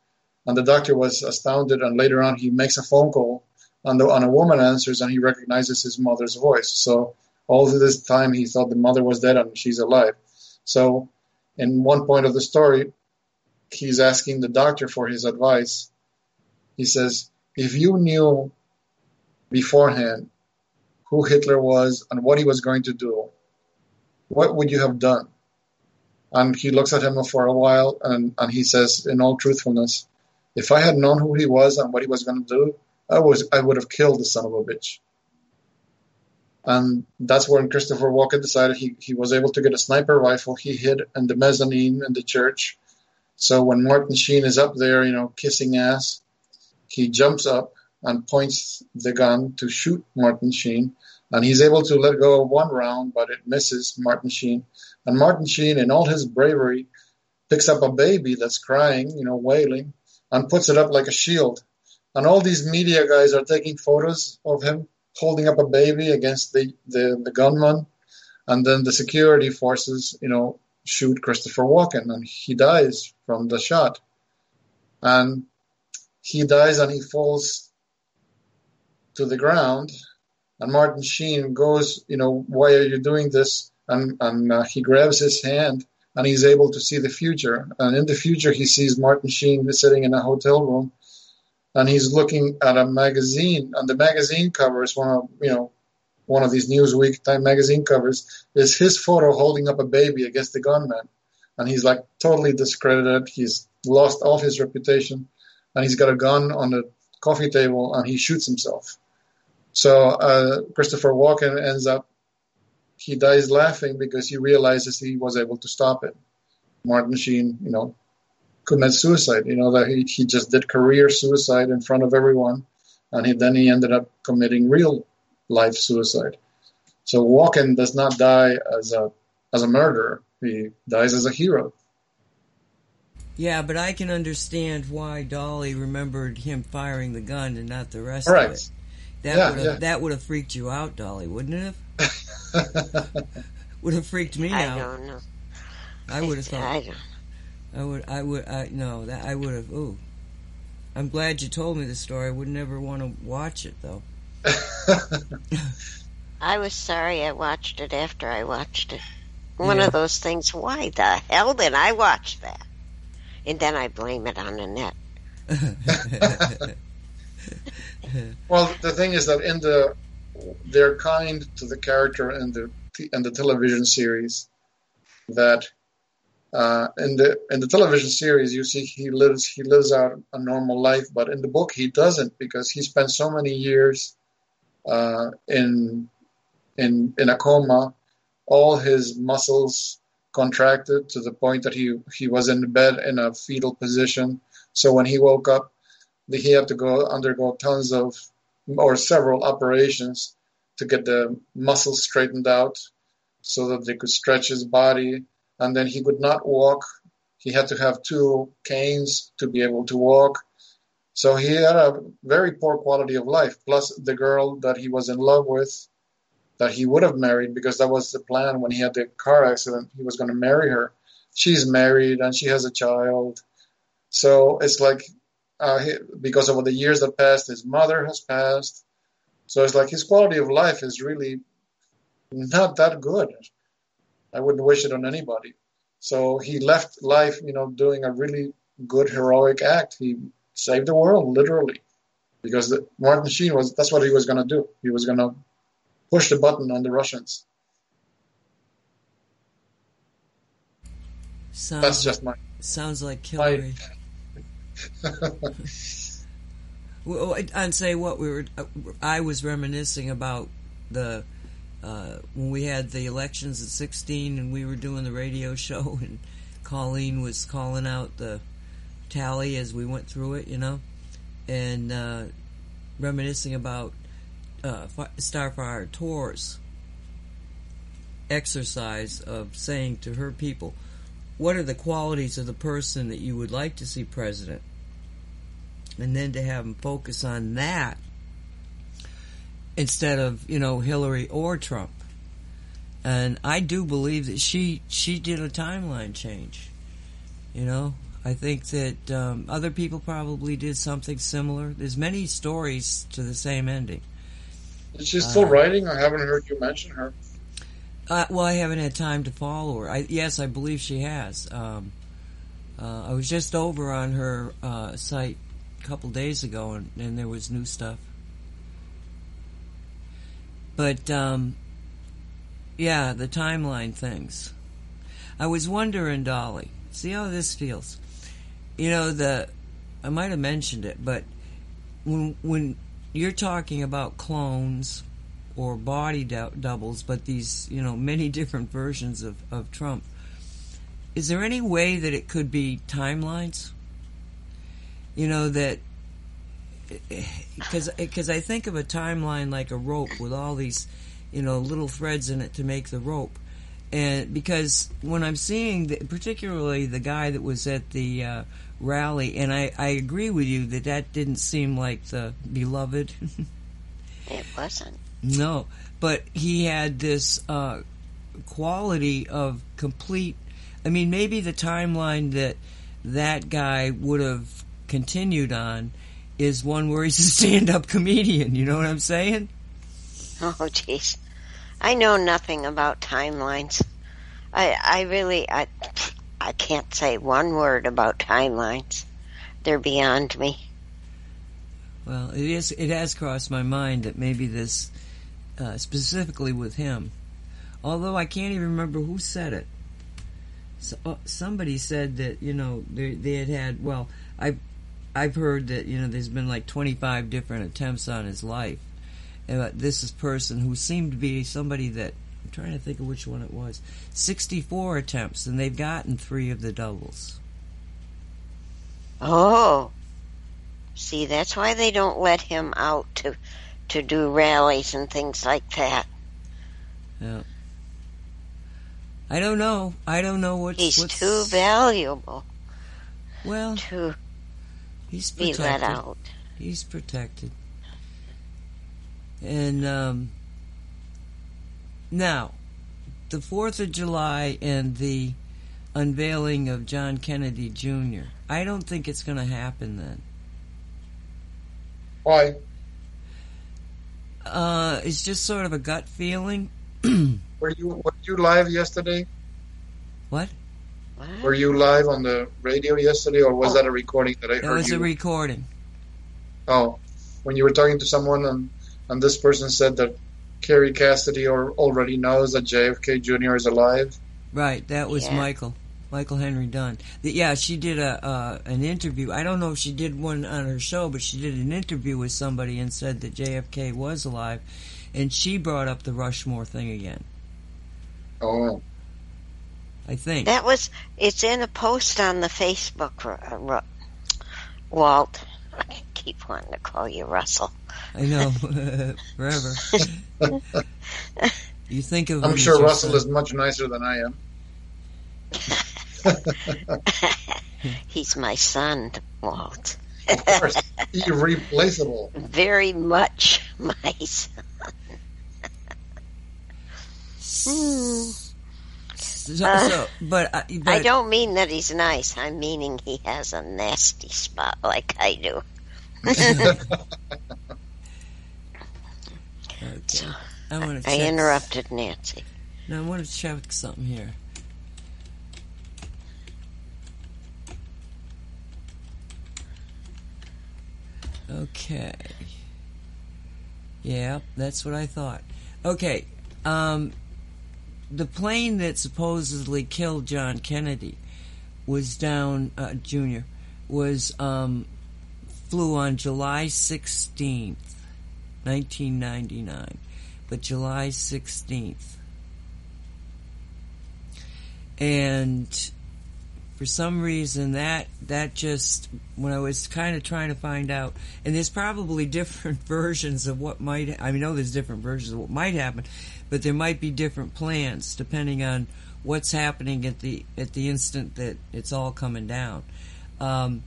And the doctor was astounded. And later on, he makes a phone call, and, the, a woman answers, and he recognizes his mother's voice. So all this time, he thought the mother was dead and she's alive. So, in one point of the story, he's asking the doctor for his advice. He says, "If you knew beforehand who Hitler was and what he was going to do, what would you have done?" And he looks at him for a while, and, and he says, in all truthfulness, "If I had known who he was and what he was going to do, I was I would have killed the son of a bitch." And that's when Christopher Walken decided he, he was able to get a sniper rifle. He hid in the mezzanine in the church. So when Martin Sheen is up there, you know, kissing ass, he jumps up and points the gun to shoot Martin Sheen. And he's able to let go of one round, but it misses Martin Sheen. And Martin Sheen, in all his bravery, picks up a baby that's crying, you know, wailing, and puts it up like a shield. And all these media guys are taking photos of him holding up a baby against the, the, the gunman. and then the security forces, you know, shoot Christopher Walken, and he dies from the shot, and he dies and he falls to the ground, and Martin Sheen goes, you know, why are you doing this? And and uh, he grabs his hand, and he's able to see the future, and in the future he sees Martin Sheen sitting in a hotel room and he's looking at a magazine and the magazine cover is one of you know one of these newsweek type magazine covers. Is his photo holding up a baby against the gunman. And he's like totally discredited. He's lost all his reputation. And he's got a gun on the coffee table and he shoots himself. So uh, christopher walken ends up he dies laughing because he realizes he was able to stop it martin sheen you know commit suicide. You know that he, he just did career suicide in front of everyone, and he, then he ended up committing real life suicide. So Walken does not die as a as a murderer. He dies as a hero. Yeah, but I can understand why Dolly remembered him firing the gun and not the rest Correct. of it. That Yeah, would have yeah. that would have freaked you out, Dolly, wouldn't it have? would have freaked me I out. I don't know. I would have thought. I would. I would. I no. That I would have. Ooh. I'm glad you told me the story. I would never want to watch it though. I was sorry I watched it after I watched it. One Yeah. of those things. Why the hell did I watch that? And then I blame it on the net. Well, the thing is that in the they're kind to the character in the in the television series that uh, in the in the television series you see he lives he lives out a normal life, but in the book he doesn't because he spent so many years uh, in in in a coma, all his muscles contracted to the point that he he was in bed in a fetal position. So when he woke up, he had to go undergo tons of or several operations to get the muscles straightened out so that they could stretch his body and then he could not walk. He had to have two canes to be able to walk. So he had a very poor quality of life plus the girl that he was in love with that he would have married because that was the plan when he had the car accident. He was going to marry her. She's married and she has a child. So it's like uh, he, because of the years that passed, his mother has passed. So it's like his quality of life is really not that good. I wouldn't wish it on anybody. So he left life, you know, doing a really good heroic act. He saved the world, literally, because the, Martin Sheen was that's what he was going to do. He was going to push the button on the Russians. Sounds That's just my. sounds like Hillary. Well, I'd say what we were. I was reminiscing about the uh, when we had the elections at 16, and we were doing the radio show, and Colleen was calling out the tally as we went through it, you know, and uh, reminiscing about uh, Starfire Tor's exercise of saying to her people, "What are the qualities of the person that you would like to see president?" and then to have them focus on that instead of you know Hillary or Trump. And I do believe that she she did a timeline change. You know, I think that um, other people probably did something similar. There's many stories to the same ending. Is she still Uh, writing? I haven't heard you mention her. Uh, well, I haven't had time to follow her. I, yes, I believe she has. Um, uh, I was just over on her uh, site a couple days ago, and, and there was new stuff. But um, yeah, the timeline things. I was wondering, Dolly. See how this feels. You know the. I might have mentioned it, but when when you're talking about clones or body dou- doubles, but these, you know, many different versions of, of Trump. Is there any way that it could be timelines? You know, that. Because because I think of a timeline like a rope with all these, you know, little threads in it to make the rope. And because when I'm seeing, the, particularly the guy that was at the uh, rally, and I, I agree with you that that didn't seem like the beloved. It wasn't. No, but he had this uh, quality of complete. I mean, maybe the timeline that that guy would have continued on is one where he's a stand-up comedian. You know what I'm saying? Oh, jeez. I know nothing about timelines. I, I really, I, I can't say one word about timelines. They're beyond me. Well, it is. It has crossed my mind that maybe this, uh, specifically with him, although I can't even remember who said it. So, uh, somebody said that you know they they had had. Well, I've I've heard that you know there's been like 25 different attempts on his life, and uh, this is person who seemed to be somebody that I'm trying to think of which one it was. 64 attempts, and they've gotten three of the doubles. Oh, see, that's why they don't let him out to, to do rallies and things like that. Yeah. I don't know. I don't know what's. He's what's, too valuable Well, to he's be protected. let out. He's protected. And um, now, the Fourth of July and the unveiling of John Kennedy Jr. I don't think it's going to happen then. Why? Uh, it's just sort of a gut feeling. Were you were you live yesterday? What? What? Were you live on the radio yesterday, or was Oh. that a recording that I That heard was you? a recording. oh, when you were talking to someone, and and this person said that Kerry Cassidy or already knows that JFK Jr. is alive. Right, that was Yeah. Michael. Michael Henry Dunn. The, yeah, she did a uh, an interview. I don't know if she did one on her show, but she did an interview with somebody and said that JFK was alive, and she brought up the Rushmore thing again. Oh, I think. That was, it's in a post on the Facebook, uh, Ru- Walt. I keep wanting to call you Russell. I know forever. you think of I'm sure Russell is much nicer than I am. He's my son, Walt. Of course, irreplaceable. Very much my son. So, so, but, I- but I don't mean that he's nice. I'm meaning he has a nasty spot like I do. Okay. I want to. I interrupted Nancy. Now I want to check something here. Okay. Yeah, that's what I thought. Okay. Um, the plane that supposedly killed John Kennedy was down, uh, Junior, was, um, flew on July 16th, 1999. But July 16th. And for some reason that that just when I was kind of trying to find out and there's probably different versions of what might I know there's different versions of what might happen but there might be different plans depending on what's happening at the at the instant that it's all coming down um,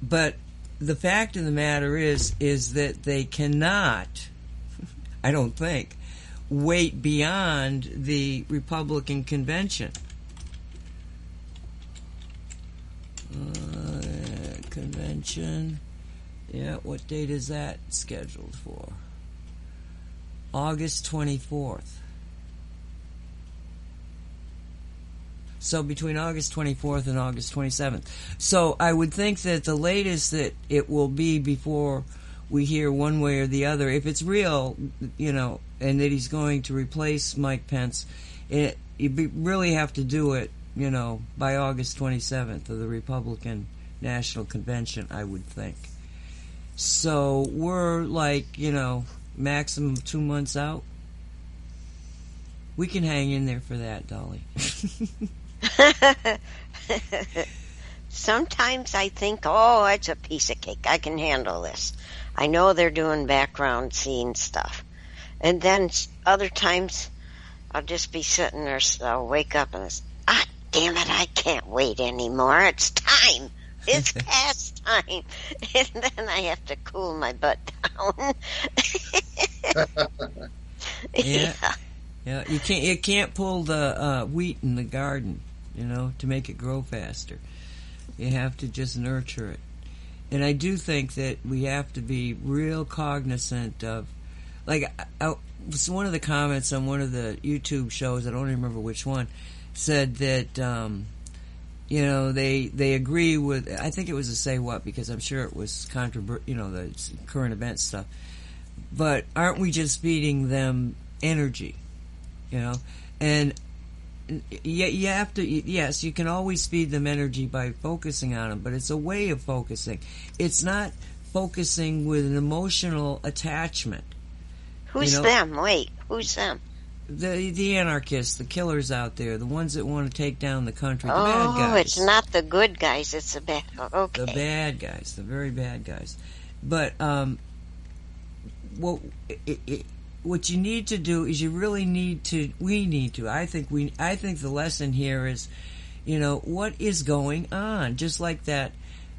but the fact of the matter is is that they cannot I don't think wait beyond the Republican convention uh, convention. Yeah, what date is that scheduled for? August 24th. So between August 24th and August 27th. So I would think that the latest that it will be before we hear one way or the other, if it's real, you know, and that he's going to replace Mike Pence, it you really have to do it, you know, by August 27th of the Republican National Convention, I would think. So we're like, you know, maximum two months out. We can hang in there for that, Dolly. Sometimes I think, oh, it's a piece of cake. I can handle this. I know they're doing background scene stuff. And then other times I'll just be sitting there, I'll wake up and it's, ah, damn it, I can't wait anymore. It's time. It's past time. And then I have to cool my butt down. Yeah. Yeah, you can't you can't pull the uh, wheat in the garden, you know, to make it grow faster. You have to just nurture it. And I do think that we have to be real cognizant of, like, I, I, one of the comments on one of the YouTube shows. I don't even remember which one said that. Um, you know they they agree with I think it was a say what because I'm sure it was controver you know the current event stuff. But aren't we just feeding them energy you know? And you, you have to yes you can always feed them energy by focusing on them but it's a way of focusing. It's not focusing with an emotional attachment. Who's You know- them? Wait, who's them? The the anarchists the killers out there the ones that want to take down the country the oh, bad guys it's not the good guys. It's the bad. Okay. the bad guys, the very bad guys. But um, what it, it, what you need to do is you really need to. We need to. I think we. I think the lesson here is, you know, what is going on. Just like that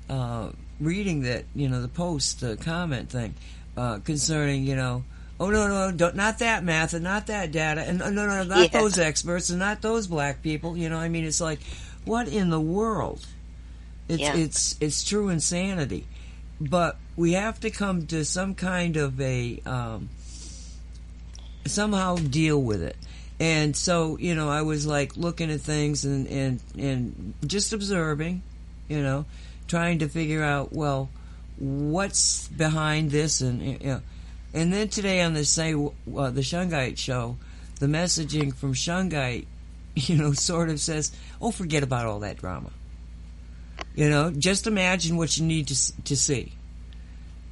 uh, reading that you know the post, the comment thing uh, concerning you know. Oh no no don't, not that math and not that data and no no no not Yeah. those experts and not those black people you know I mean it's like what in the world it's Yeah. it's it's true insanity, but we have to come to some kind of a um, somehow deal with it. And so you know, I was like looking at things and and and just observing, you know, trying to figure out well what's behind this and you know. And then today on the say uh, the Shungite show, the messaging from Shungite, you know, sort of says, "Oh, forget about all that drama." You know, just imagine what you need to to see.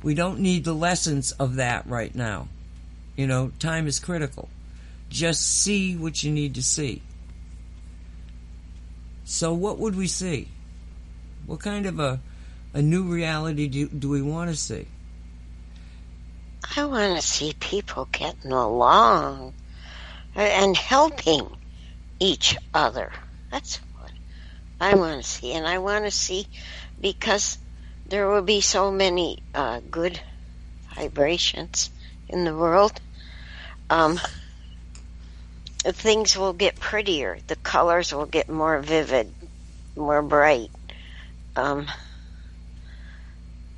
We don't need the lessons of that right now. You know, time is critical. Just see what you need to see. So, what would we see? What kind of a a new reality do, do we want to see? I want to see people getting along and helping each other. That's what I want to see. And I want to see because there will be so many uh, good vibrations in the world. Um, things will get prettier. The colors will get more vivid, more bright. Um,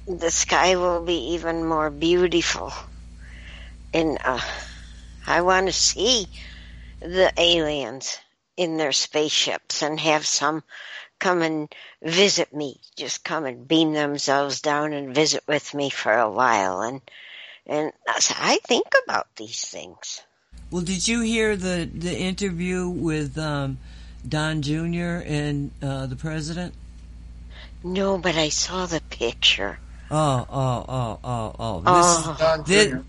the sky will be even more beautiful. And uh, I want to see the aliens in their spaceships and have some come and visit me. Just come and beam themselves down and visit with me for a while. And and I think about these things. Well, did you hear the the interview with um, Don Jr. and uh, the president? No, but I saw the picture. Oh, oh, oh, oh, oh! This, Oh, Don Did-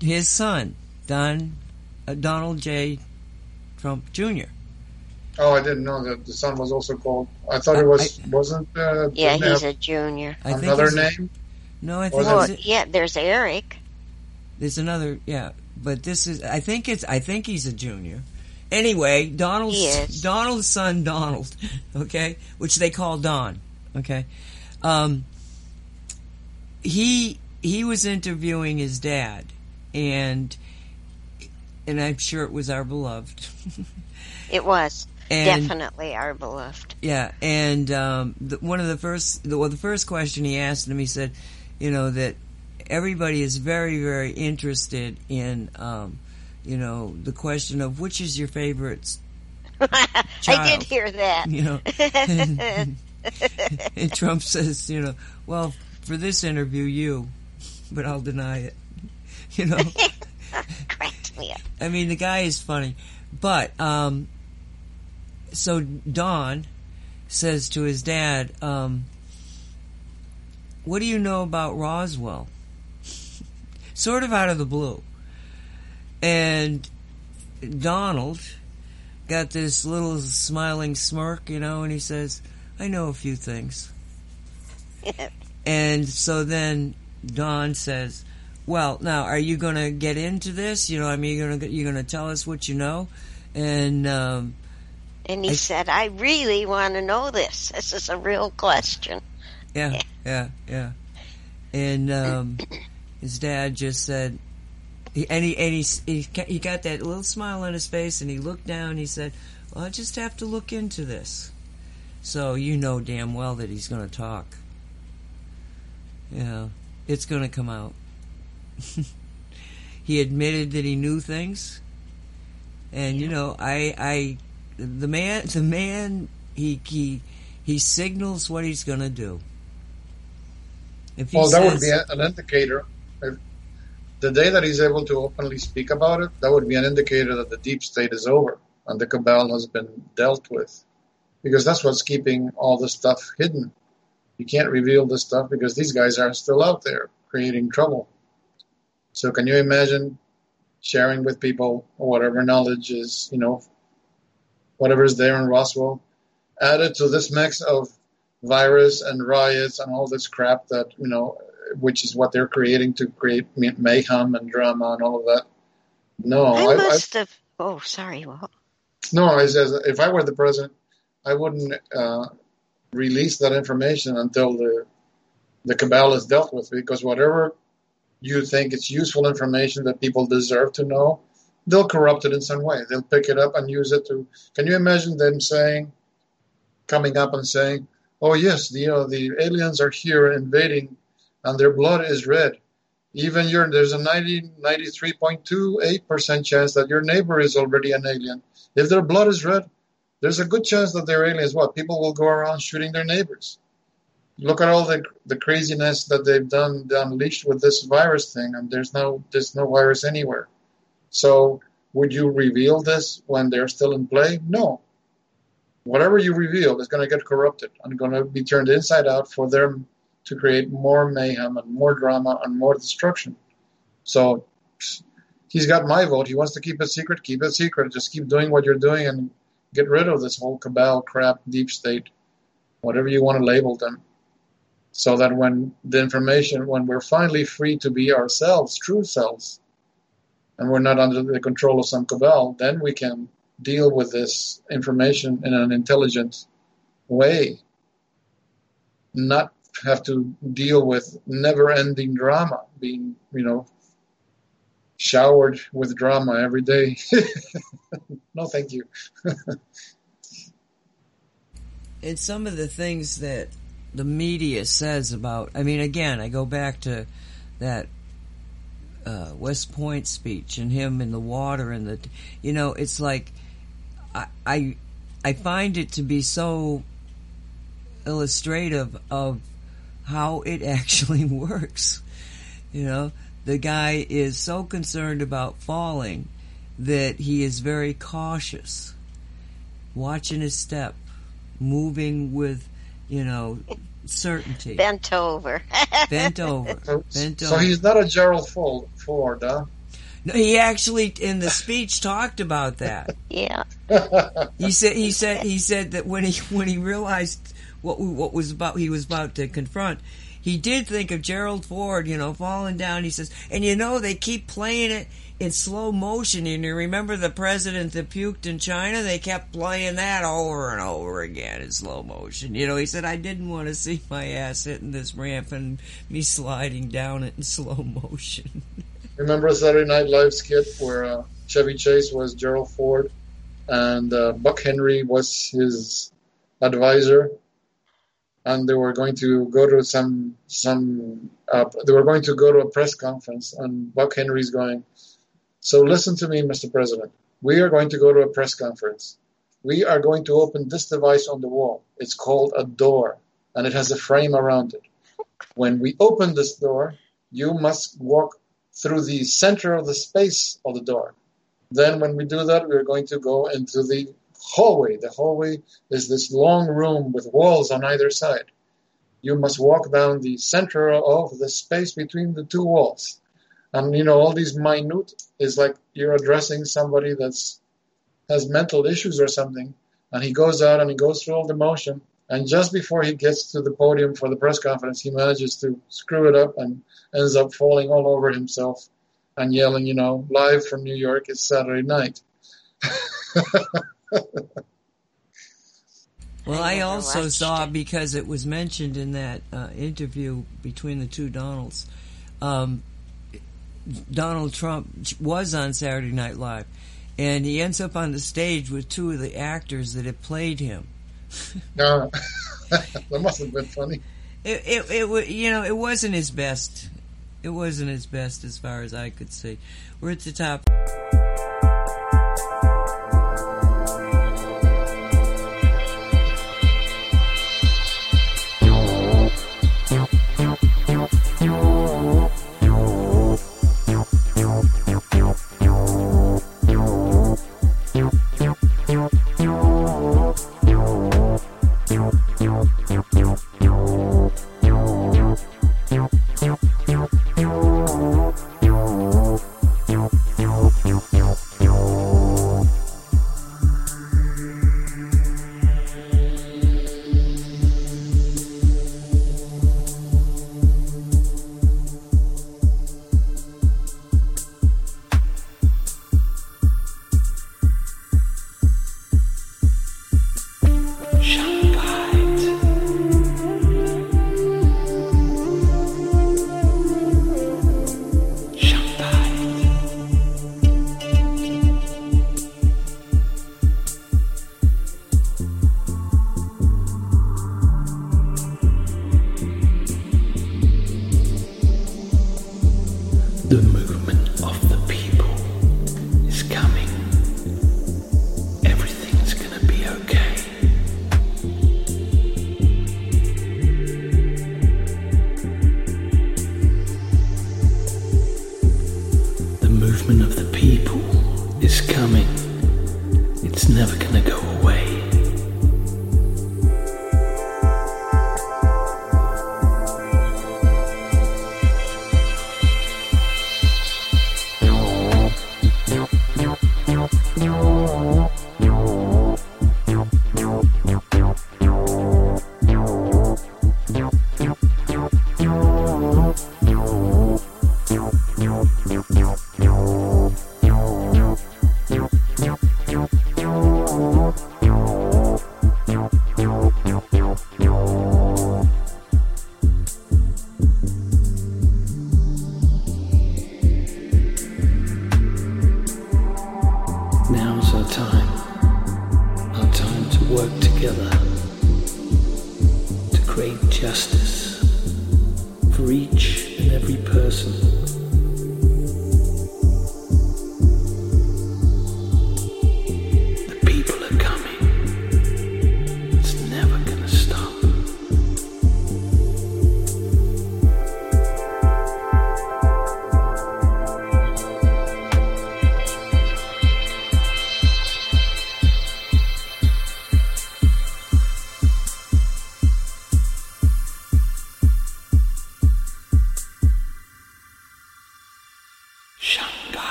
his son, Don uh, Donald J. Trump Jr. Oh, I didn't know that the son was also called. I thought it was wasn't. Uh, yeah, he's a junior. I another he's- name. No, I think Well, Well, yeah, there's Eric. there's another. Yeah, but this is. I think it's. I think he's a junior. Anyway, Donald's Donald's son Donald, okay, which they call Don, okay. Um, he he was interviewing his dad, and and I'm sure it was our beloved. It was And- definitely our beloved. Yeah, and um, the, one of the first, the, well, the first question he asked him, he said, you know, that everybody is very, very interested in, um, you know, the question of which is your favorite, I did hear that. you know, and, and Trump says, you know, well, for this interview, you, but I'll deny it. You know, Cracked me up. I mean, the guy is funny, but um, so Don says to his dad, um, "What do you know about Roswell?" sort of out of the blue, and Donald got this little smiling smirk, you know, and he says, "I know a few things." And so then Don says, "Well, now are you going to get into this? You know, I mean, you're going to you're going to tell us what you know?" And um, And he I- said, I really want to know this. This is a real question. yeah, yeah, yeah. And um, his dad just said, He, and he and he, he he got that little smile on his face, and he looked down. and He said, "Well, I just have to look into this." So you know damn well that he's going to talk. Yeah, it's going to come out. he admitted that he knew things, and you know, I, I, the man, the man, he he he signals what he's going to do. If he Well, that would says- be an indicator. If the day that he's able to openly speak about it, that would be an indicator that the deep state is over and the cabal has been dealt with. Because that's what's keeping all the stuff hidden. You can't reveal this stuff because these guys are still out there creating trouble. So can you imagine sharing with people whatever knowledge is, you know, whatever's there in Roswell, added to this mix of virus and riots and all this crap that you know, which is what they're creating to create mayhem and drama and all of that. No, I I, I, must have. Oh, sorry. Well, no. I says if I were the president, I wouldn't uh, release that information until the the cabal is dealt with, because whatever you think it's useful information that people deserve to know, they'll corrupt it in some way. They'll pick it up and use it to. Can you imagine them saying, coming up and saying, "Oh yes, the you know, the aliens are here invading, and their blood is red." Even your there's a 90, 93.28 percent chance that your neighbor is already an alien. If their blood is red, there's a good chance that they're aliens. What people will go around shooting their neighbors. Look at all the the craziness that they've done unleashed with this virus thing, and there's no there's no virus anywhere. So would you reveal this when they're still in play? No. Whatever you reveal is going to get corrupted and going to be turned inside out for them to create more mayhem and more drama and more destruction. So he's got my vote. He wants to keep it secret. Keep it secret. Just keep doing what you're doing and get rid of this whole cabal crap, deep state, whatever you want to label them. So that when the information, when we're finally free to be ourselves, true selves, and we're not under the control of some cabal, then we can deal with this information in an intelligent way. Not have to deal with never ending drama, being, you know, showered with drama every day. no, thank you. and some of the things that the media says about I mean again I go back to that uh, West Point speech and him in the water and the you know it's like I I, I find it to be so illustrative of how it actually works you know the guy is so concerned about falling that he is very cautious watching his step moving with, you know, certainty. bent over. Bent over. So, Bent so he's not a Gerald Ford, Ford huh? No, he actually in the speech talked about that. yeah. He said he said he said that when he when he realized what what was about he was about to confront, he did think of Gerald Ford, you know, falling down. He says, and you know they keep playing it in slow motion. And you remember the president that puked in China? They kept playing that over and over again in slow motion. You know, he said I didn't want to see my ass hitting this ramp and me sliding down it in slow motion. Remember a Saturday Night Live skit where uh, Chevy Chase was Gerald Ford and uh, Buck Henry was his advisor, and they were going to go to some some uh, they were going to go to a press conference, and Buck Henry's going. So listen to me, Mr. President. We are going to go to a press conference. We are going to open this device on the wall. It's called a door, and it has a frame around it. When we open this door, you must walk through the center of the space of the door. Then, when we do that, we're going to go into the hallway. The hallway is this long room with walls on either side. You must walk down the center of the space between the two walls. And you know, all these minute is like you're addressing somebody that's has mental issues or something. And he goes out and he goes through all the motion. And just before he gets to the podium for the press conference, he manages to screw it up and ends up falling all over himself and yelling, you know, live from New York, it's Saturday night. Well, I I, also saw it. because it was mentioned in that uh, interview between the two Donalds. Um, Donald Trump was on Saturday Night Live, and he ends up on the stage with two of the actors that had played him. No, that must have been funny. It, it, it, wa- you know, it wasn't his best. It wasn't his best as far as I could see. We're at the top.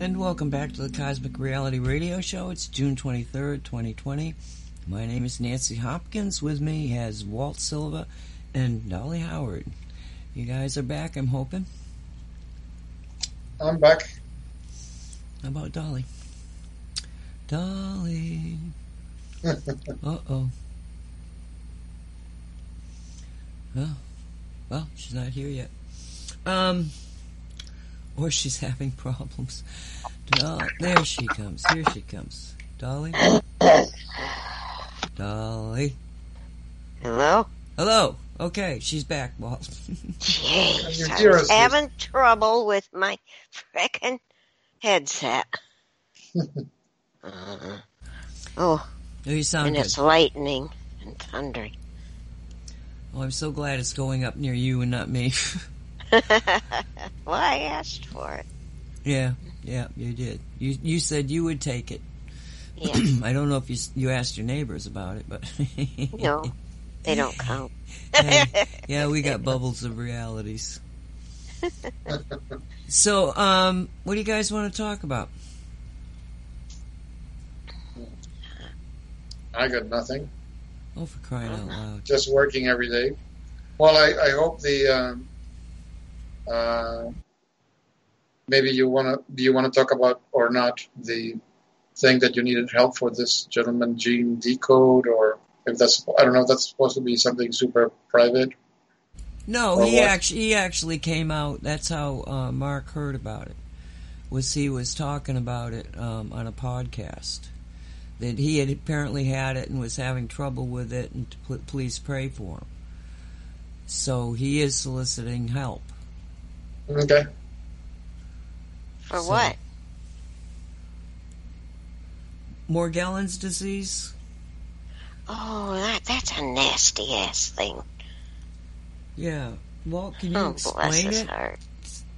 And welcome back to the Cosmic Reality Radio Show. It's June 23rd, 2020. My name is Nancy Hopkins. With me has Walt Silva and Dolly Howard. You guys are back, I'm hoping. I'm back. How about Dolly? Dolly. Uh oh. Oh, well, she's not here yet. Um, or she's having problems. Doll- there she comes. Here she comes. Dolly. Dolly. Hello? Hello. Okay, she's back, Walt. Jeez, I dearest was having trouble with my frickin' headset. Uh, oh, oh, you sound and good. it's lightning and thundering. Oh, I'm so glad it's going up near you and not me. well, I asked for it. yeah, yeah, you did. You you said you would take it. Yeah. I don't know if you you asked your neighbors about it, but No, they don't count. yeah, yeah, we got bubbles of realities. So, um, what do you guys want to talk about? I got nothing. Oh, for crying out loud! Just working every day. Well, I, I hope the um, uh, maybe you want to do you want to talk about or not the thing that you needed help for this gentleman Gene Decode or if that's I don't know if that's supposed to be something super private. No, he actually he actually came out. That's how uh, Mark heard about it. Was he was talking about it um, on a podcast that he had apparently had it and was having trouble with it, and pl- please pray for him. So he is soliciting help. Okay. For So- what? Morgellons disease. Oh, that, that's a nasty ass thing. Yeah. Well, can you Oh, bless explain his it? heart.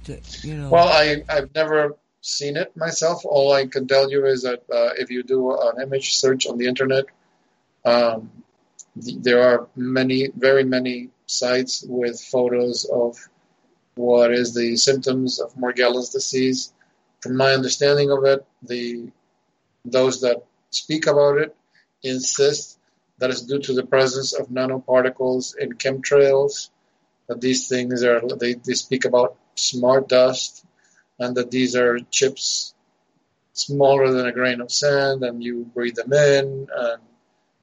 To, you know. Well, I I've never seen it myself. All I can tell you is that uh, if you do an image search on the internet, um, th- there are many, very many sites with photos of what is the symptoms of Morgellons disease. From my understanding of it, the those that speak about it insist that it's due to the presence of nanoparticles in chemtrails. That these things are they, they speak about smart dust and that these are chips smaller than a grain of sand and you breathe them in and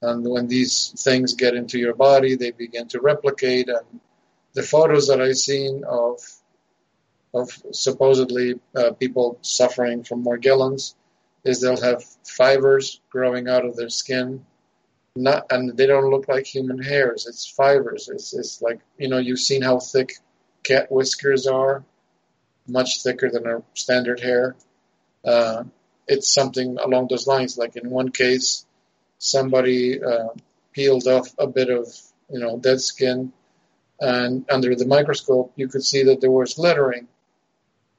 and when these things get into your body they begin to replicate and the photos that I've seen of of supposedly uh, people suffering from Morgellons is they'll have fibers growing out of their skin not and they don't look like human hairs it's fibers it's, it's like you know you've seen how thick cat whiskers are much thicker than our standard hair. Uh, it's something along those lines. Like in one case, somebody uh, peeled off a bit of you know dead skin, and under the microscope you could see that there was lettering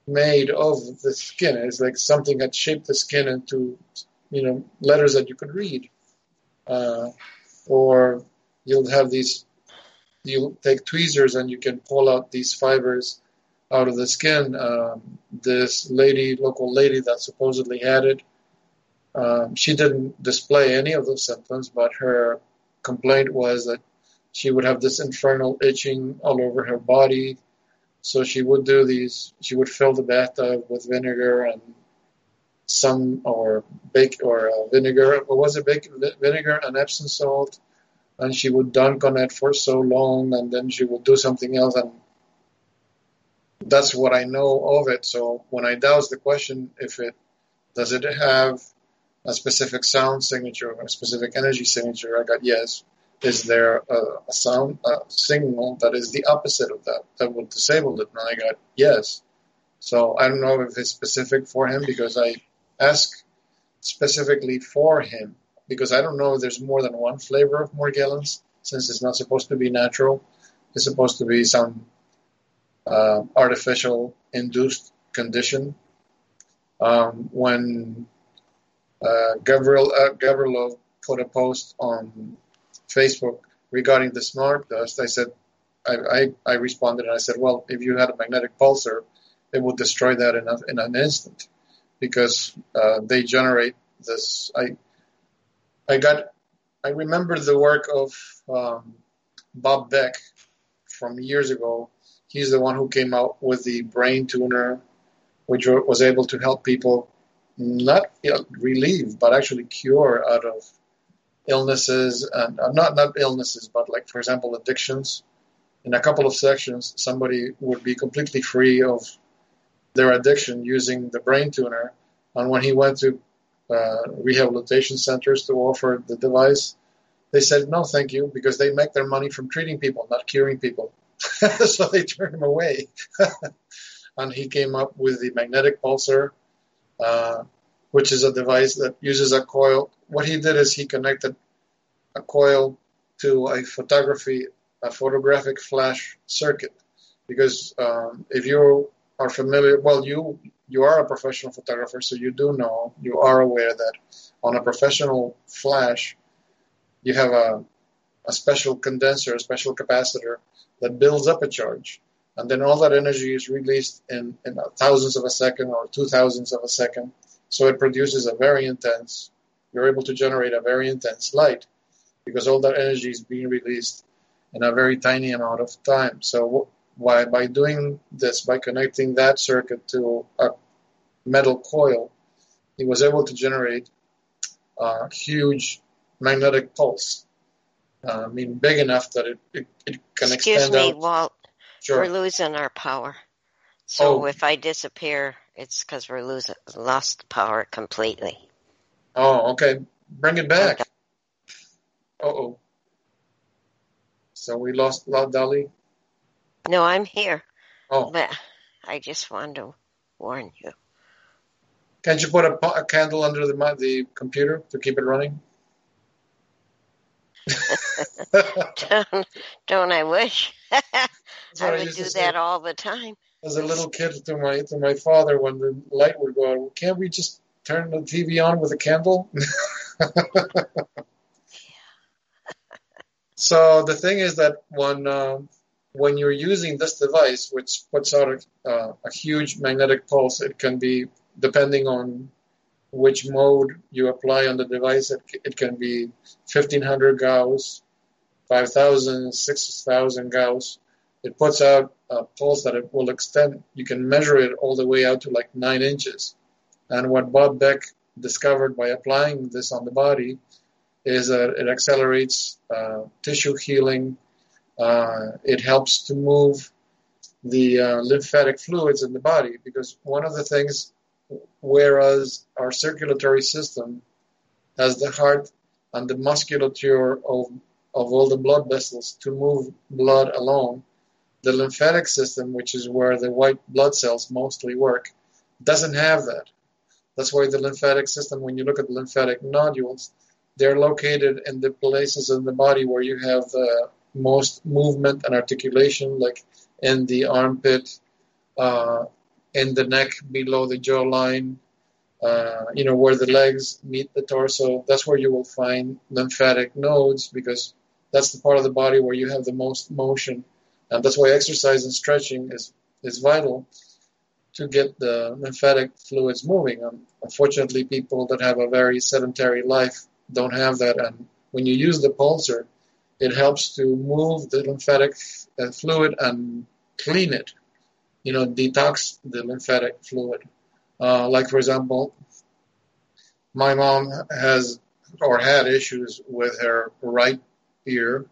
made of the skin. It's like something had shaped the skin into you know letters that you could read. Uh, or you'll have these. You take tweezers and you can pull out these fibers out of the skin. Um, this lady, local lady that supposedly had it, um, she didn't display any of those symptoms, but her complaint was that she would have this infernal itching all over her body. So she would do these. She would fill the bathtub with vinegar and some or bake or uh, vinegar. What was it? Bake, vinegar and Epsom salt, and she would dunk on it for so long, and then she would do something else and that's what I know of it. So when I douse the question, if it does it have a specific sound signature or a specific energy signature, I got yes. Is there a, a sound a signal that is the opposite of that that would disable it? And I got yes. So I don't know if it's specific for him because I ask specifically for him because I don't know if there's more than one flavor of Morgellons since it's not supposed to be natural. It's supposed to be some uh, artificial induced condition. Um, when uh, Gabriel uh, Gavrilov put a post on Facebook regarding the smart dust, I said, I, I, I responded and I said, well, if you had a magnetic pulser, it would destroy that in, a, in an instant because uh, they generate this. I I got I remember the work of um, Bob Beck from years ago he's the one who came out with the brain tuner, which was able to help people not relieve, but actually cure out of illnesses and uh, not not illnesses, but like for example addictions. In a couple of sections, somebody would be completely free of their addiction using the brain tuner. And when he went to uh, rehabilitation centers to offer the device, they said no, thank you, because they make their money from treating people, not curing people. so they turned him away. and he came up with the magnetic pulser, uh, which is a device that uses a coil. What he did is he connected a coil to a photography, a photographic flash circuit. Because um, if you are familiar, well, you you are a professional photographer, so you do know, you are aware that on a professional flash, you have a a special condenser, a special capacitor that builds up a charge. And then all that energy is released in, in thousands of a second or two thousandths of a second. So it produces a very intense you're able to generate a very intense light because all that energy is being released in a very tiny amount of time. So why by doing this, by connecting that circuit to a metal coil, he was able to generate a huge magnetic pulse. Uh, I mean, big enough that it, it, it can Excuse extend me, out. Walt. Sure. We're losing our power. So Oh. if I disappear, it's because we're losing lost power completely. Oh, okay. Bring it back. Uh oh. So we lost La Dali. No, I'm here, Oh, but I just wanted to warn you. can't you put a, a candle under the the computer to keep it running? don't, don't I wish? I would used do that all the time. As a little kid to my to my father when the light would go out. Can't we just turn the TV on with a candle? so the thing is that when uh, when you're using this device, which puts out a, uh, a huge magnetic pulse, it can be depending on which mode you apply on the device. It, it can be 1500 Gauss, 5000, 6000 Gauss. It puts out a pulse that it will extend. You can measure it all the way out to like nine inches. And what Bob Beck discovered by applying this on the body is that it accelerates uh, tissue healing. Uh, it helps to move the uh, lymphatic fluids in the body because one of the things, whereas our circulatory system has the heart and the musculature of, of all the blood vessels to move blood alone, the lymphatic system, which is where the white blood cells mostly work, doesn't have that. That's why the lymphatic system, when you look at the lymphatic nodules, they're located in the places in the body where you have the most movement and articulation, like in the armpit, uh, in the neck below the jawline, uh, you know, where the legs meet the torso. That's where you will find lymphatic nodes because that's the part of the body where you have the most motion. And that's why exercise and stretching is, is vital to get the lymphatic fluids moving. Um, unfortunately, people that have a very sedentary life don't have that. And when you use the pulser, it helps to move the lymphatic uh, fluid and clean it, you know, detox the lymphatic fluid. Uh, like, for example, my mom has or had issues with her right ear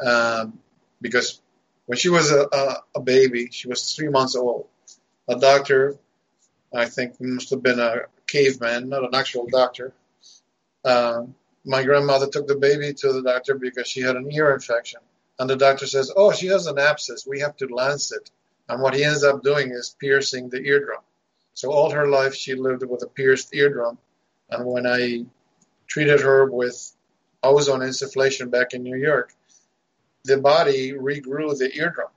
um, because when she was a, a, a baby, she was three months old. A doctor, I think must have been a caveman, not an actual doctor. Um, my grandmother took the baby to the doctor because she had an ear infection. And the doctor says, Oh, she has an abscess. We have to lance it. And what he ends up doing is piercing the eardrum. So all her life she lived with a pierced eardrum. And when I treated her with ozone insufflation back in New York, the body regrew the eardrum.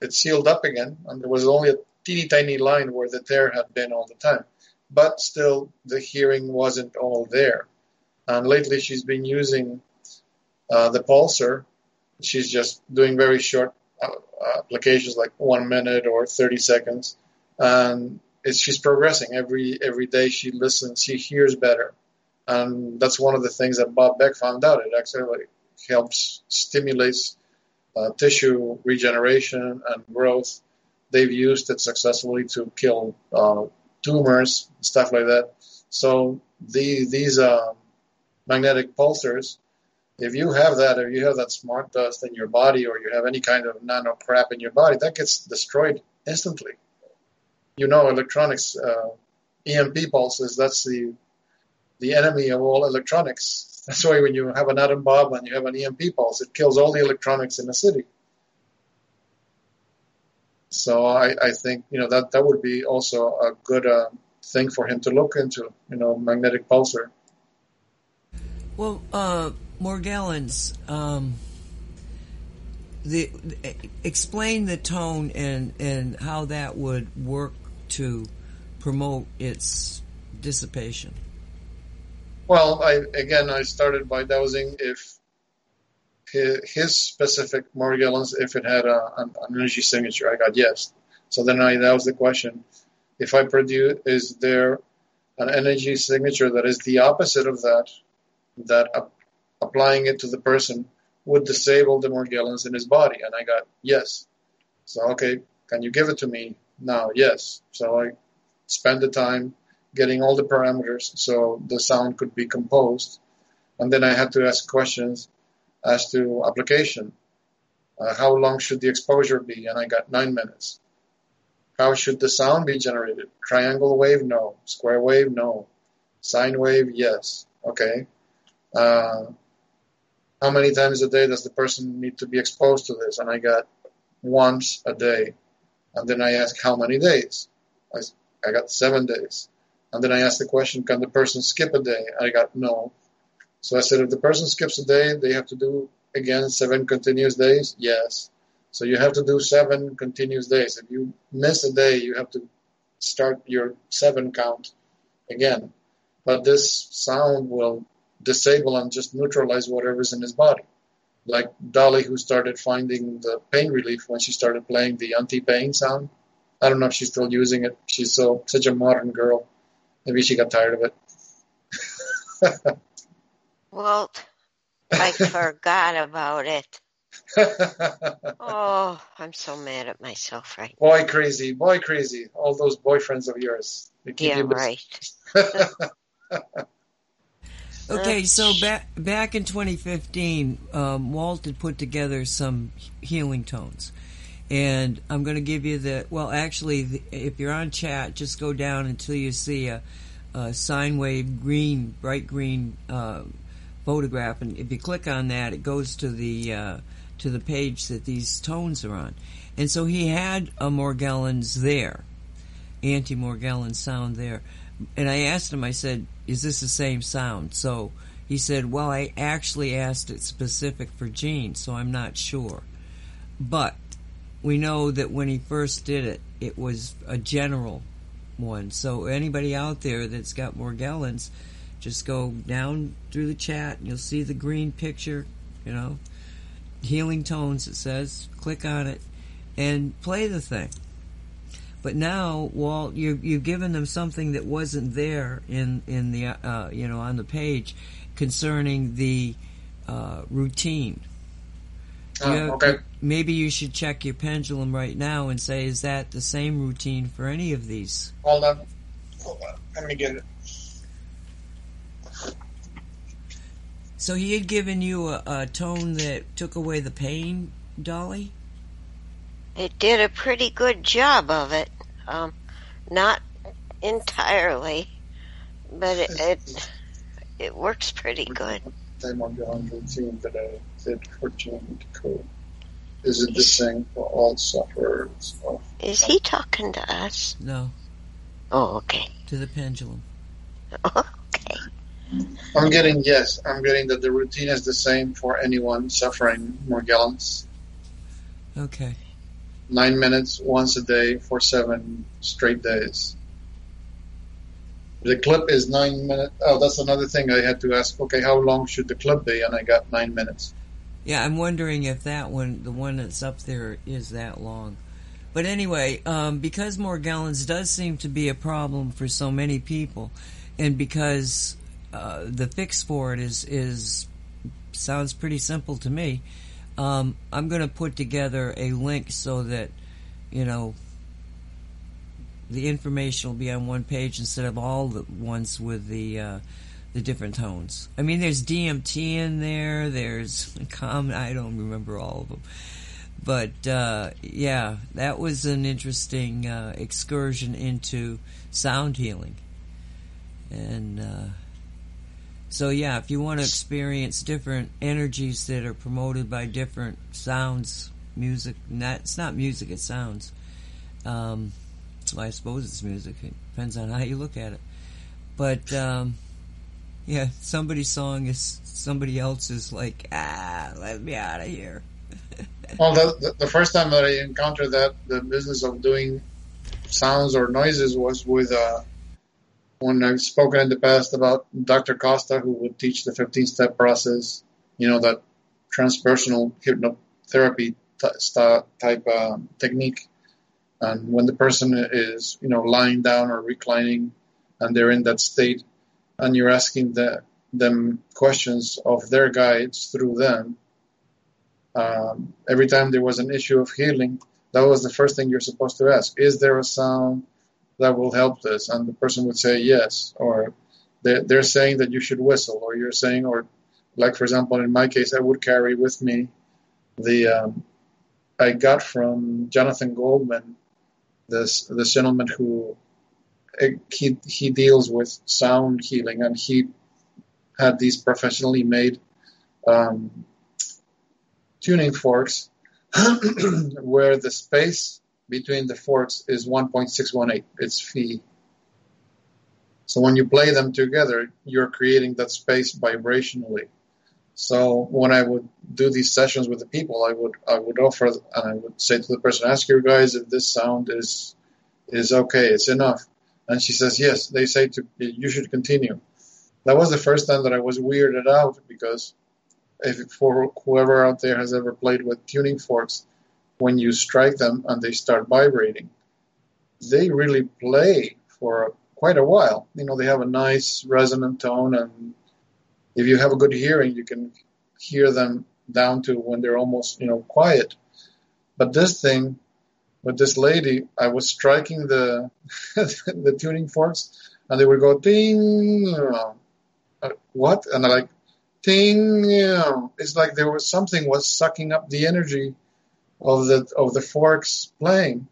It sealed up again, and there was only a teeny tiny line where the tear had been all the time. But still, the hearing wasn't all there. And lately, she's been using uh, the pulser. She's just doing very short uh, applications, like one minute or 30 seconds, and she's progressing every every day. She listens, she hears better, and that's one of the things that Bob Beck found out. It actually helps stimulates uh, tissue regeneration and growth. They've used it successfully to kill uh, tumors, stuff like that. So the, these uh, magnetic pulsers, if you have that, if you have that smart dust in your body, or you have any kind of nano crap in your body, that gets destroyed instantly. You know, electronics, uh, EMP pulses, that's the the enemy of all electronics. That's why when you have an atom bomb and you have an EMP pulse, it kills all the electronics in the city. So I, I think you know that that would be also a good uh, thing for him to look into. You know, magnetic pulser. Well, uh, Morgellons, um, the, explain the tone and, and how that would work to promote its dissipation. Well, I again I started by dowsing if his, specific Morgellons, if it had a, an, energy signature, I got yes. So then I that was the question: if I produce, is there an energy signature that is the opposite of that, that ap- applying it to the person would disable the Morgellons in his body. And I got yes. So, okay, can you give it to me now? Yes. So I spend the time getting all the parameters so the sound could be composed. And then I had to ask questions as to application. Uh, how long should the exposure be? And I got nine minutes. How should the sound be generated? Triangle wave? No. Square wave? No. Sine wave? Yes. Okay. Uh, how many times a day does the person need to be exposed to this? And I got once a day. And then I asked how many days? I, I got seven days. And then I asked the question, can the person skip a day? I got no. So I said, if the person skips a day, they have to do again seven continuous days? Yes. So you have to do seven continuous days. If you miss a day, you have to start your seven count again. But this sound will disable and just neutralize whatever's in his body. Like Dolly, who started finding the pain relief when she started playing the anti-pain sound. I don't know if she's still using it. She's so such a modern girl. Maybe she got tired of it. Walt, I forgot about it. Oh, I'm so mad at myself right boy crazy, boy crazy. All those boyfriends of yours. They keep Yeah, you right. Okay, so back back in 2015, um, Walt had put together some healing tones, and I'm going to give you the. Well, actually, the, if you're on chat, just go down until you see a, a sine wave green, bright green uh, photograph, and if you click on that, it goes to the uh, to the page that these tones are on. And so he had a Morgellons there, anti Morgellon sound there. And I asked him, I said, is this the same sound? So he said, well, I actually asked it specific for Gene, so I'm not sure. But we know that when he first did it, it was a general one. So anybody out there that's got more Morgellons, just go down through the chat and you'll see the green picture, you know, healing tones it says. Click on it and play the thing. But now, Walt, you you've given them something that wasn't there in in the uh, you know on the page concerning the uh, routine. Oh, You- okay. Maybe you should check your pendulum right now and say, is that the same routine for any of these? Hold on. Hold on. Let me get it. So he had given you a, a tone that took away the pain, Dolly. It did a pretty good job of it. Um, not entirely, but it, it it works pretty good. Same on the routine today. Said for change code. Is it the same for all sufferers Is he talking to us? No, Oh, okay. to the pendulum. okay. I'm getting yes. I'm getting that the routine is the same for anyone suffering Morgellons. Okay. Nine minutes once a day for seven straight days. The clip is nine minutes. Oh, that's another thing I had to ask. Okay, how long should the clip be? And I got nine minutes. Yeah, I'm wondering if that one, the one that's up there, is that long. But anyway, um, because Morgellons does seem to be a problem for so many people, and because uh, the fix for it is is sounds pretty simple to me, um, I'm going to put together a link so that you know the information will be on one page instead of all the ones with the uh, the different tones. I mean, there's DMT in there. There's common. I don't remember all of them, but uh, yeah, that was an interesting uh, excursion into sound healing, and uh, so yeah, if you want to experience different energies that are promoted by different sounds, music. Not it's not music; It sounds. Um, well, I suppose it's music. It depends on how you look at it. But um, yeah, somebody's song is somebody else's. Like ah, let me out of here. Well, the, the, first time that I encountered that, the business of doing sounds or noises was with uh, when I've spoken in the past about Dr. Costa, who would teach the 15 step process, you know, that transpersonal hypnotherapy t- type um, technique. And when the person is, you know, lying down or reclining, and they're in that state, and you're asking the, them questions of their guides through them. Um, every time there was an issue of healing, that was the first thing you're supposed to ask: Is there a sound that will help this? And the person would say yes, or they're, they're saying that you should whistle, or you're saying, or like for example, in my case, I would carry with me the um, I got from Jonathan Goldman, this this gentleman who he he deals with sound healing, and he had these professionally made um, tuning forks where the space between the forks is 1.618. It's phi. So when you play them together, you're creating that space vibrationally. So when I would do these sessions with the people, I would I would offer and I would say to the person, ask your guys if this sound is is okay, it's enough. And she says yes. They say to you should continue. That was the first time that I was weirded out because if for whoever out there has ever played with tuning forks, when you strike them and they start vibrating, they really play for quite a while. You know, they have a nice resonant tone, and if you have a good hearing, you can hear them down to when they're almost, you know, quiet. But this thing with this lady, I was striking the the tuning forks, and they would go ding. Uh, what? And I like ting. It's like there was something was sucking up the energy of the of the forks playing,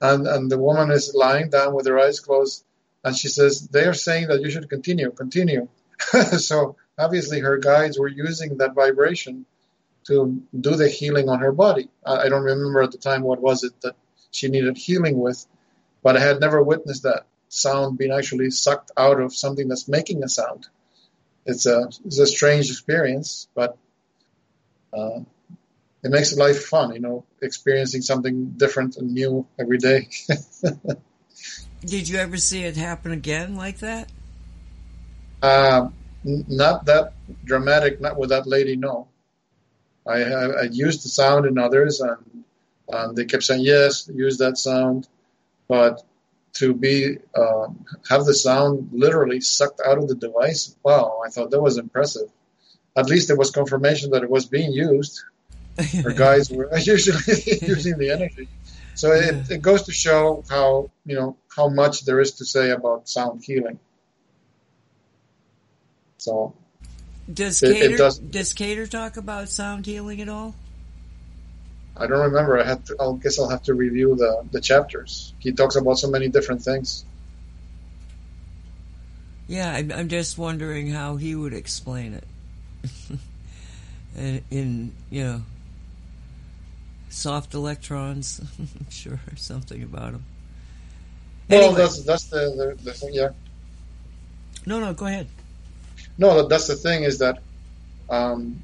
and and the woman is lying down with her eyes closed, and she says they are saying that you should continue, continue. so obviously her guides were using that vibration to do the healing on her body. I don't remember at the time what was it that she needed healing with, but I had never witnessed that sound being actually sucked out of something that's making a sound. It's a it's a strange experience, but uh, it makes life fun, you know, experiencing something different and new every day. Did you ever see it happen again like that? Um, n- not that dramatic, not with that lady, no. I, I, I used the sound in others, and um, they kept saying yes, use that sound, but to be um, have the sound literally sucked out of the device, wow! I thought that was impressive. At least there was confirmation that it was being used. Our guys were usually using the energy. So it, it goes to show how you know how much there is to say about sound healing. So Does It- it Cater does- does Cater talk about sound healing at all? I don't remember. I have to. I guess I'll have to review the the chapters. He talks about so many different things. Yeah, I'm, I'm just wondering how he would explain it. in, in you know, soft electrons, I'm sure, something about them. Well, Anyway. that's that's the, the the thing. Yeah. No, no, go ahead. No, that's the thing is that um,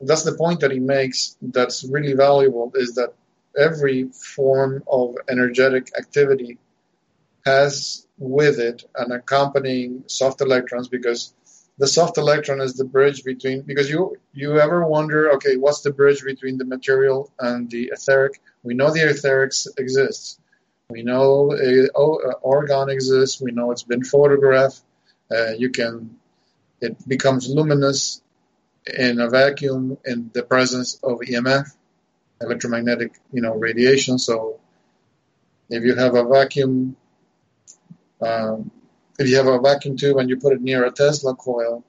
that's the point that he makes. That's really valuable is that every form of energetic activity has with it an accompanying soft electrons because the soft electron is the bridge between because you you ever wonder okay what's the bridge between the material and the etheric? We know the etheric exists. We know a, uh, orgone exists. We know it's been photographed. Uh, you can it becomes luminous in a vacuum in the presence of EMF, electromagnetic, you know, radiation. So if you have a vacuum, um, if you have a vacuum tube and you put it near a Tesla coil,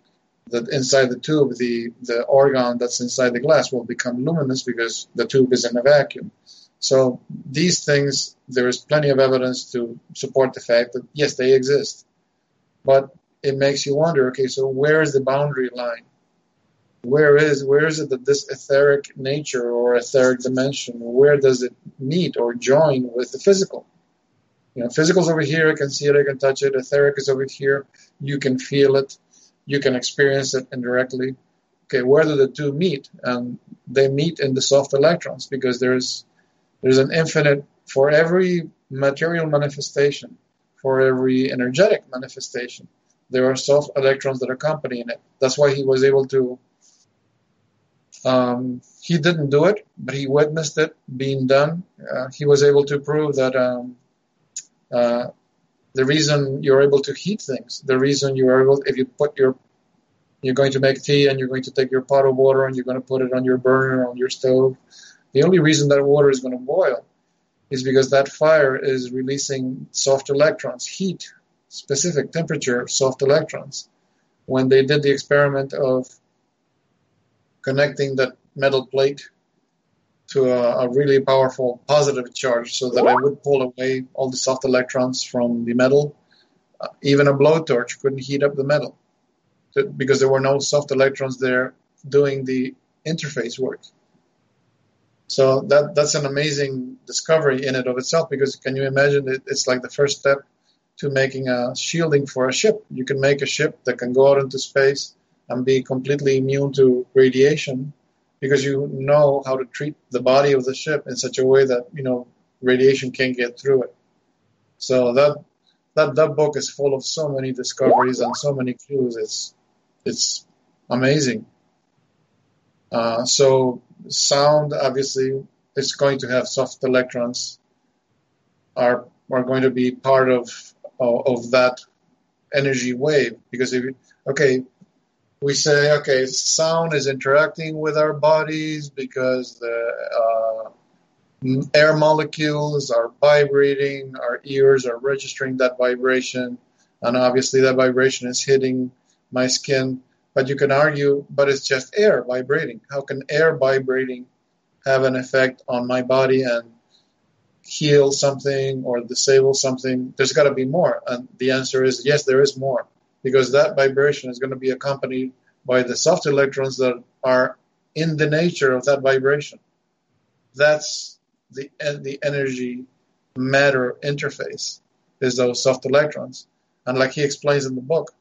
that inside the tube, the the orgone that's inside the glass will become luminous because the tube is in a vacuum. So these things, there is plenty of evidence to support the fact that yes, they exist, but it makes you wonder. Okay, so where is the boundary line? Where is where is it that this etheric nature or etheric dimension, where does it meet or join with the physical? You know, physical's over here, I can see it, I can touch it. Etheric is over here, you can feel it, you can experience it indirectly. Okay, where do the two meet? And they meet in the soft electrons because there's there's an infinite for every material manifestation, for every energetic manifestation. There are soft electrons that accompany it. That's why he was able to um, he didn't do it, but he witnessed it being done. Uh, he was able to prove that um, uh, the reason you're able to heat things, the reason you're able, if you put your, you're going to make tea and you're going to take your pot of water and you're going to put it on your burner, on your stove. The only reason that water is going to boil is because that fire is releasing soft electrons, heat, specific temperature, soft electrons. When they did the experiment of connecting that metal plate to a, a really powerful positive charge so that it would pull away all the soft electrons from the metal, uh, even a blowtorch couldn't heat up the metal because there were no soft electrons there doing the interface work. So that that's an amazing discovery in and of itself because can you imagine it, it's like the first step to making a shielding for a ship. You can make a ship that can go out into space and be completely immune to radiation because you know how to treat the body of the ship in such a way that you know radiation can't get through it. So that that that book is full of so many discoveries and so many clues. It's it's amazing. Uh, so sound obviously is going to have soft electrons are are going to be part of of, of that energy wave because if you, okay we say okay sound is interacting with our bodies because the uh, air molecules are vibrating our ears are registering that vibration and obviously that vibration is hitting my skin. But you can argue but it's just air vibrating. How can air vibrating have an effect on my body and heal something or disable something, there's got to be more. And the answer is yes, there is more because that vibration is going to be accompanied by the soft electrons that are in the nature of that vibration. That's the the energy matter interface is those soft electrons. And like he explains in the book,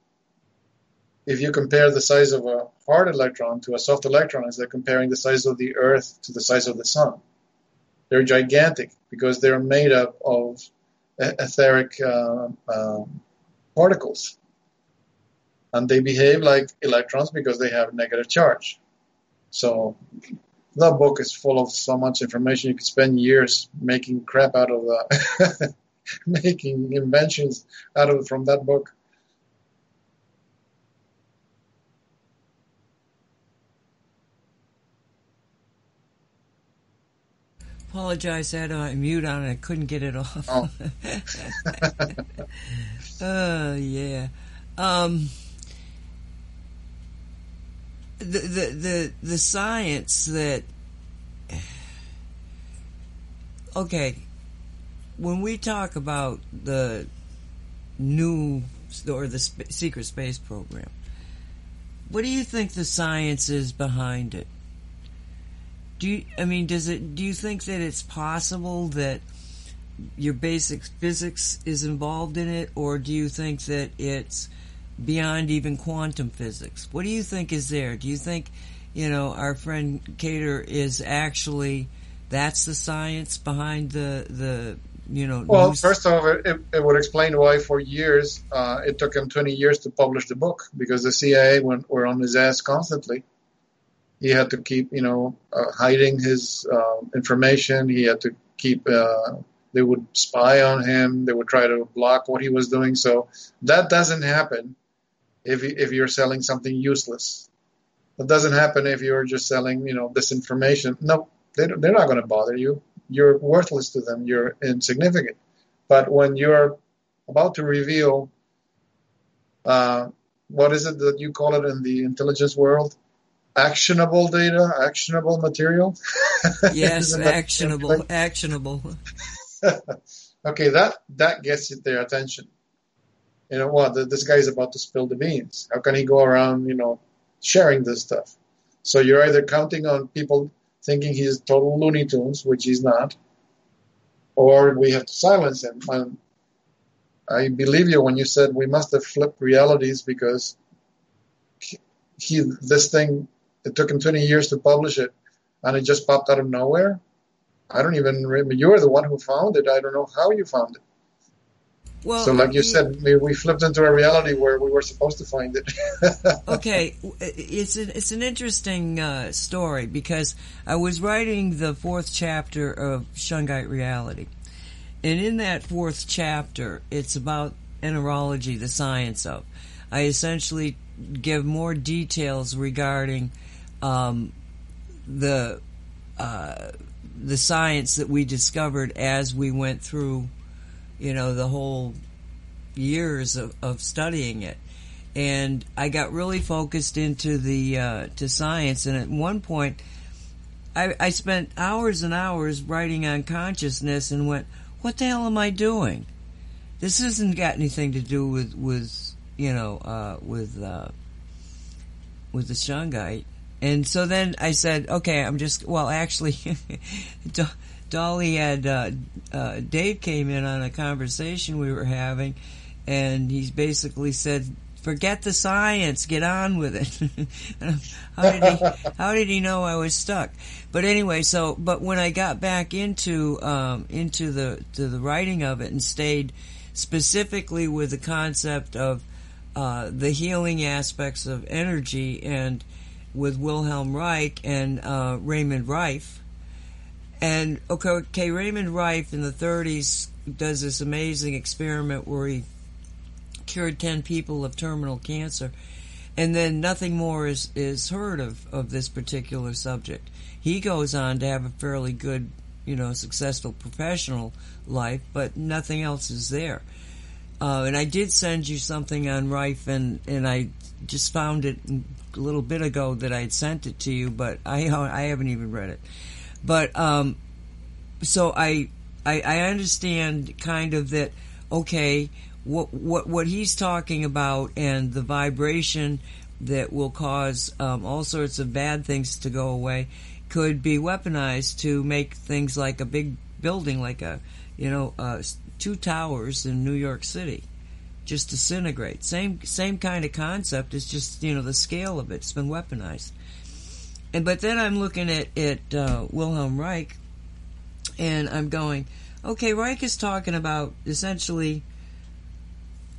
if you compare the size of a hard electron to a soft electron, it's like comparing the size of the Earth to the size of the Sun. They're gigantic because they're made up of etheric uh, um, particles. And they behave like electrons because they have negative charge. So that book is full of so much information. You could spend years making crap out of that, making inventions out of from that book. Apologize, I had mute on and I couldn't get it off. Oh. Uh, yeah. Um, the, the, the, science that, okay, when we talk about the new, or the sp- secret space program, what do you think the science is behind it? Do you, I mean, does it, do you think that it's possible that your basic physics is involved in it, or do you think that it's beyond even quantum physics? What do you think is there? Do you think, you know, our friend Cater is actually that's the science behind the the you know? Well, news- first off, it, it, would explain why for years uh, it took him 20 years to publish the book because the CIA went, were on his ass constantly. He had to keep, you know, uh, hiding his uh, information. He had to keep. Uh, they would spy on him. They would try to block what he was doing. So that doesn't happen if you, if you're selling something useless. That doesn't happen if you're just selling, you know, disinformation. No, they, they're not going to bother you. You're worthless to them. You're insignificant. But when you're about to reveal, uh, what is it that you call it in the intelligence world? Actionable data, actionable material. yes, actionable, actionable. okay, that that gets their attention. You know what? th this guy's about to spill the beans. How can he go around, you know, sharing this stuff? So you're either counting on people thinking he's total Looney Tunes, which he's not, or we have to silence him. And I believe you when you said we must have flipped realities because he this thing it took him 20 years to publish it, and it just popped out of nowhere. I don't even remember. You're the one who found it. I don't know how you found it. Well, so, like you said, we, we flipped into a reality where we were supposed to find it. okay, it's an it's an interesting uh, story because I was writing the fourth chapter of Shungite Reality, and in that fourth chapter, it's about enterology, the science of. I essentially give more details regarding um, the uh, the science that we discovered as we went through, you know, the whole years of, of studying it. And I got really focused into the uh, to science, and at one point, I, I spent hours and hours writing on consciousness, and went, "What the hell am I doing? This hasn't got anything to do with with you know uh, with uh, with the shungite." And so then I said, "Okay, I'm just well, actually." Do- Dolly had uh, uh, Dave came in on a conversation we were having, and he basically said, "Forget the science, get on with it." how did he? How did he know I was stuck? But anyway, so but when I got back into um, into the to the writing of it and stayed specifically with the concept of uh, the healing aspects of energy and with Wilhelm Reich and uh, Raymond Rife. And okay, Raymond Rife in the 30s does this amazing experiment where he cured 10 people of terminal cancer, and then nothing more is, is heard of, of this particular subject. He goes on to have a fairly good, you know, successful professional life, but nothing else is there. Uh, and I did send you something on Rife, and, and I just found it a little bit ago that I had sent it to you, but I I haven't even read it. But um, so I, I I understand kind of that. Okay, what what what he's talking about and the vibration that will cause um, all sorts of bad things to go away could be weaponized to make things like a big building, like a you know uh, two towers in New York City, just disintegrate. Same same kind of concept. It's just you know the scale of it. It's been weaponized. And but then I'm looking at at uh, Wilhelm Reich, and I'm going, okay, Reich is talking about essentially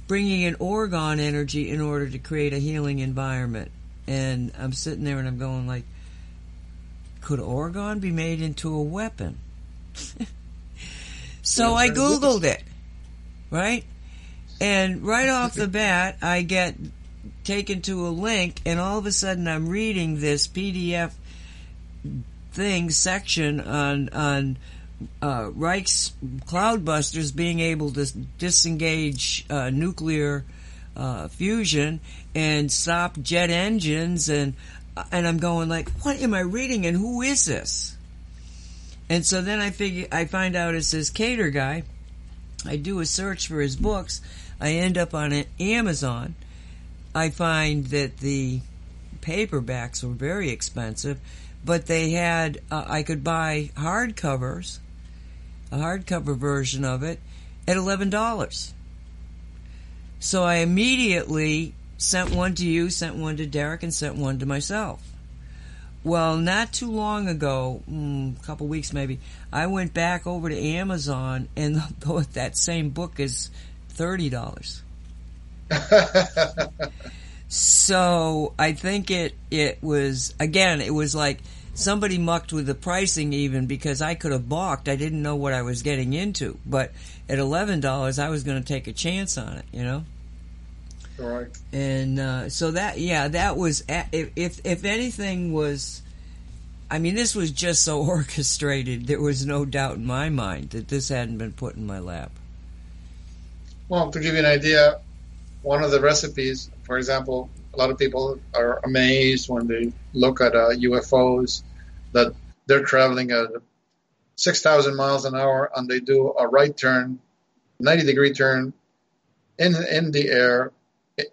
bringing in orgone energy in order to create a healing environment. And I'm sitting there and I'm going like, could orgone be made into a weapon? so I googled it, right? And right off the bat, I get taken to a link, and all of a sudden, I'm reading this PDF thing section on on uh, Reich's cloudbusters being able to disengage uh, nuclear uh, fusion and stop jet engines, and and I'm going like, what am I reading, and who is this? And so then I figure I find out it's this Cater guy. I do a search for his books. I end up on Amazon. I find that the paperbacks were very expensive, but they had uh, I could buy hardcovers, a hardcover version of it, at eleven dollars. So I immediately sent one to you, sent one to Derek, and sent one to myself. Well, not too long ago, mm, a couple weeks maybe, I went back over to Amazon, and that same book is thirty dollars. So I think it it was again it was like somebody mucked with the pricing even because I could have balked. I didn't know what I was getting into, but at eleven dollars I was going to take a chance on it, you know. Right. And uh, so that yeah that was if if if anything was. I mean, this was just so orchestrated. There was no doubt in my mind that this hadn't been put in my lap. Well, to give you an idea, one of the recipes, for example, a lot of people are amazed when they look at uh, UFOs that they're traveling at 6,000 miles an hour and they do a right turn, 90 degree turn in, in the air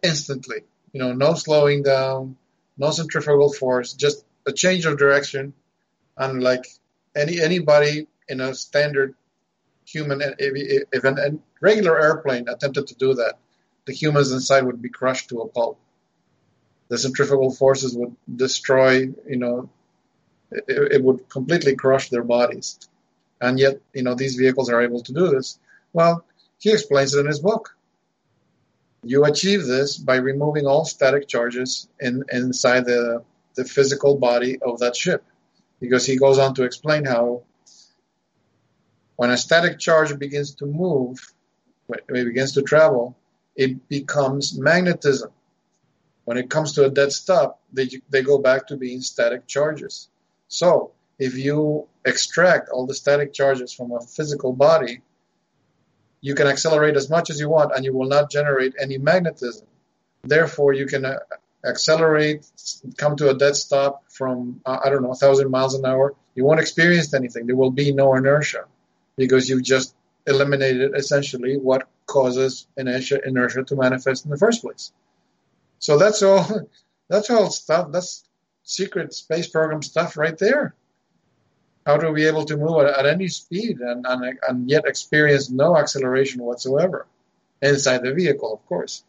instantly. You know, no slowing down, no centrifugal force, just a change of direction. And like any anybody in a standard human, if, a regular airplane attempted to do that, the humans inside would be crushed to a pulp. The centrifugal forces would destroy, you know, it, it would completely crush their bodies. And yet, you know, these vehicles are able to do this. Well, he explains it in his book. You achieve this by removing all static charges in, inside the, the physical body of that ship. Because he goes on to explain how When a static charge begins to move, when it begins to travel, it becomes magnetism. When it comes to a dead stop, they, they go back to being static charges. So, if you extract all the static charges from a physical body, you can accelerate as much as you want and you will not generate any magnetism. Therefore, you can uh, accelerate, come to a dead stop from, uh, I don't know, 1,000 miles an hour. You won't experience anything. There will be no inertia because you've just eliminated essentially what causes inertia, inertia to manifest in the first place. So that's all. That's all stuff. That's secret space program stuff right there. How to be able to move at, at any speed and, and and yet experience no acceleration whatsoever inside the vehicle, of course.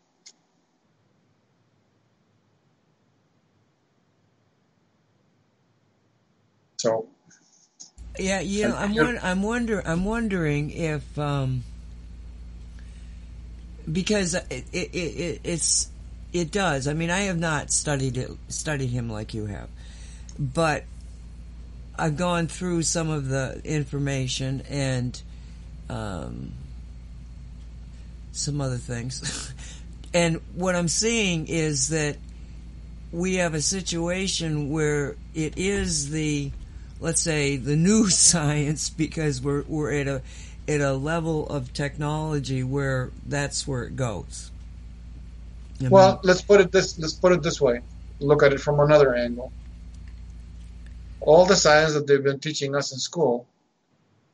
So Yeah, you know, I'm won- I'm wonder I'm wondering if um, because it, it, it it's it does. I mean, I have not studied it studied him like you have, but I've gone through some of the information and um, some other things, and what I'm seeing is that we have a situation where it is the let's say the new science because we're we're at a at a level of technology where that's where it goes. I Well, mean, let's put it this let's put it this way. Look at it from another angle. All the science that they've been teaching us in school,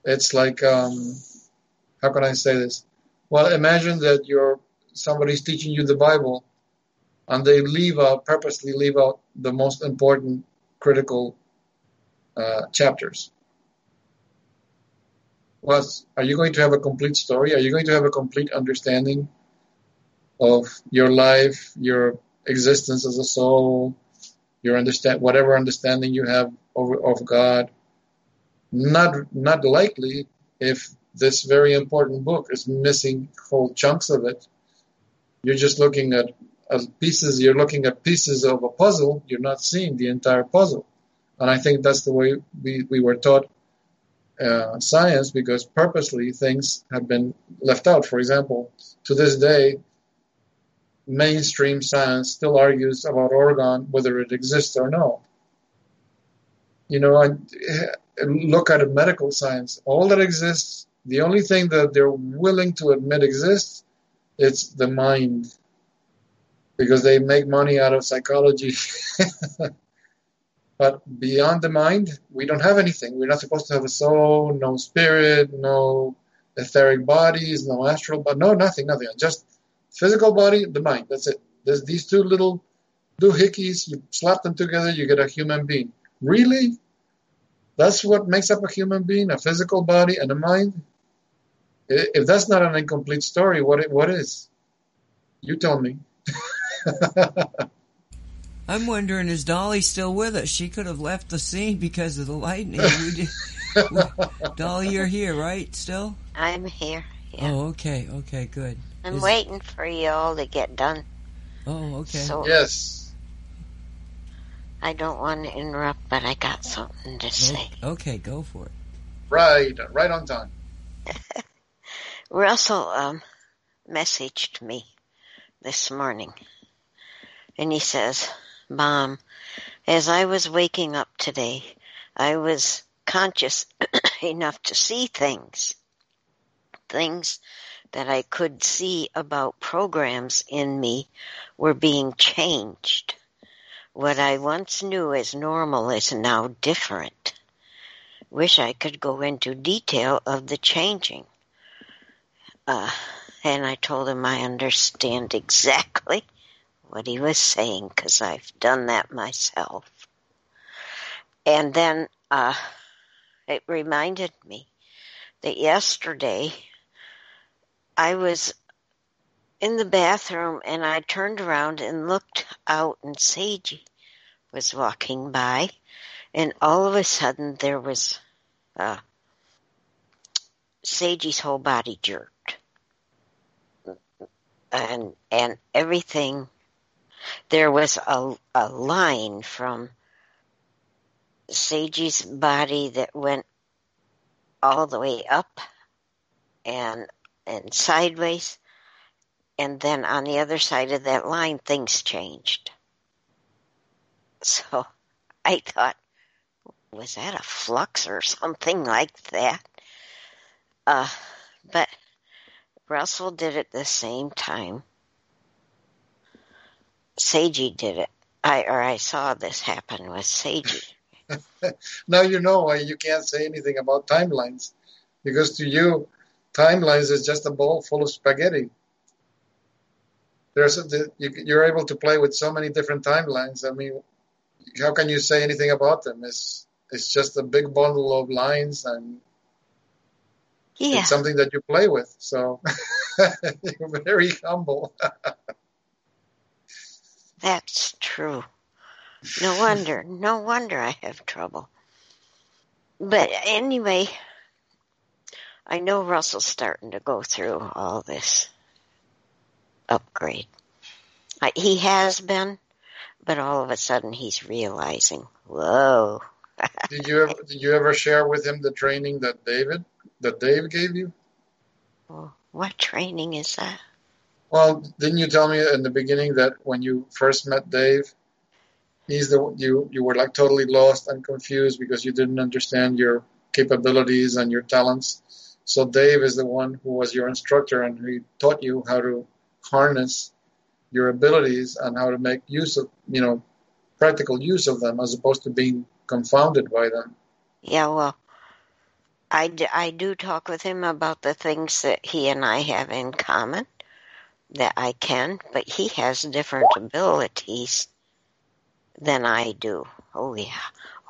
it's like um, how can I say this? Well, imagine that you're somebody's teaching you the Bible, and they leave out purposely leave out the most important critical uh, chapters. Well, are you going to have a complete story? Are you going to have a complete understanding of your life, your existence as a soul, your understand whatever understanding you have of, of God. Not not likely if this very important book is missing whole chunks of it. You're just looking at, at pieces. You're looking at pieces of a puzzle. You're not seeing the entire puzzle. And I think that's the way we, we were taught uh, science because purposely things have been left out. For example, to this day, mainstream science still argues about orgone, whether it exists or no. You know, I look at medical science. All that exists, the only thing that they're willing to admit exists, it's the mind, because they make money out of psychology. but beyond the mind, we don't have anything. We're not supposed to have a soul, no spirit, no etheric bodies, no astral, but no, nothing, nothing. Just physical body, the mind. That's it. There's these two little doohickeys. You slap them together, you get a human being. Really? That's what makes up a human being: a physical body and a mind. If that's not an incomplete story, what what is? You tell me. I'm wondering, is Dolly still with us? She could have left the scene because of the lightning. We did- Dolly, you're here, right? Still? I'm here. Yeah. Oh, okay, okay, good. I'm is- waiting for you all to get done. Oh, okay. So yes. I don't want to interrupt, but I got something to say. Okay, go for it. Right. Right on time. Russell um, messaged me this morning, and he says, Mom, as I was waking up today, I was conscious enough to see things, things that I could see about programs in me were being changed. What I once knew as normal is now different. Wish I could go into detail of the changing. Uh, and I told him I understand exactly what he was saying because I've done that myself. And then uh, it reminded me that yesterday I was in the bathroom and I turned around and looked out and Seiji was walking by and all of a sudden there was uh, Seiji's whole body jerked and and everything there was a a line from Seiji's body that went all the way up and and sideways. And then on the other side of that line things changed. So i thought was that a flux or something like that? Uh but russell did it the same time Seiji did it i or i saw this happen with Seiji. Now you know why you can't say anything about timelines, because to you, timelines is just a bowl full of spaghetti. There's a, you, you're able to play with so many different timelines. I mean, how can you say anything about them? It's it's just a big bundle of lines, and yeah it's something that you play with. So you're very humble. That's true. No wonder. No wonder I have trouble. But anyway, I know Russell's starting to go through all this upgrade. I, he has been, but all of a sudden he's realizing, whoa. did you ever did you ever share with him the training that David that Dave gave you? What training is that? Well, didn't you tell me in the beginning that when you first met Dave, he's the you you were like totally lost and confused because you didn't understand your capabilities and your talents. So Dave is the one who was your instructor and he taught you how to harness your abilities and how to make use of you know practical use of them as opposed to being confounded by them. Yeah, well, I, d- I do talk with him about the things that he and I have in common that I can, but he has different abilities than I do. Oh, yeah.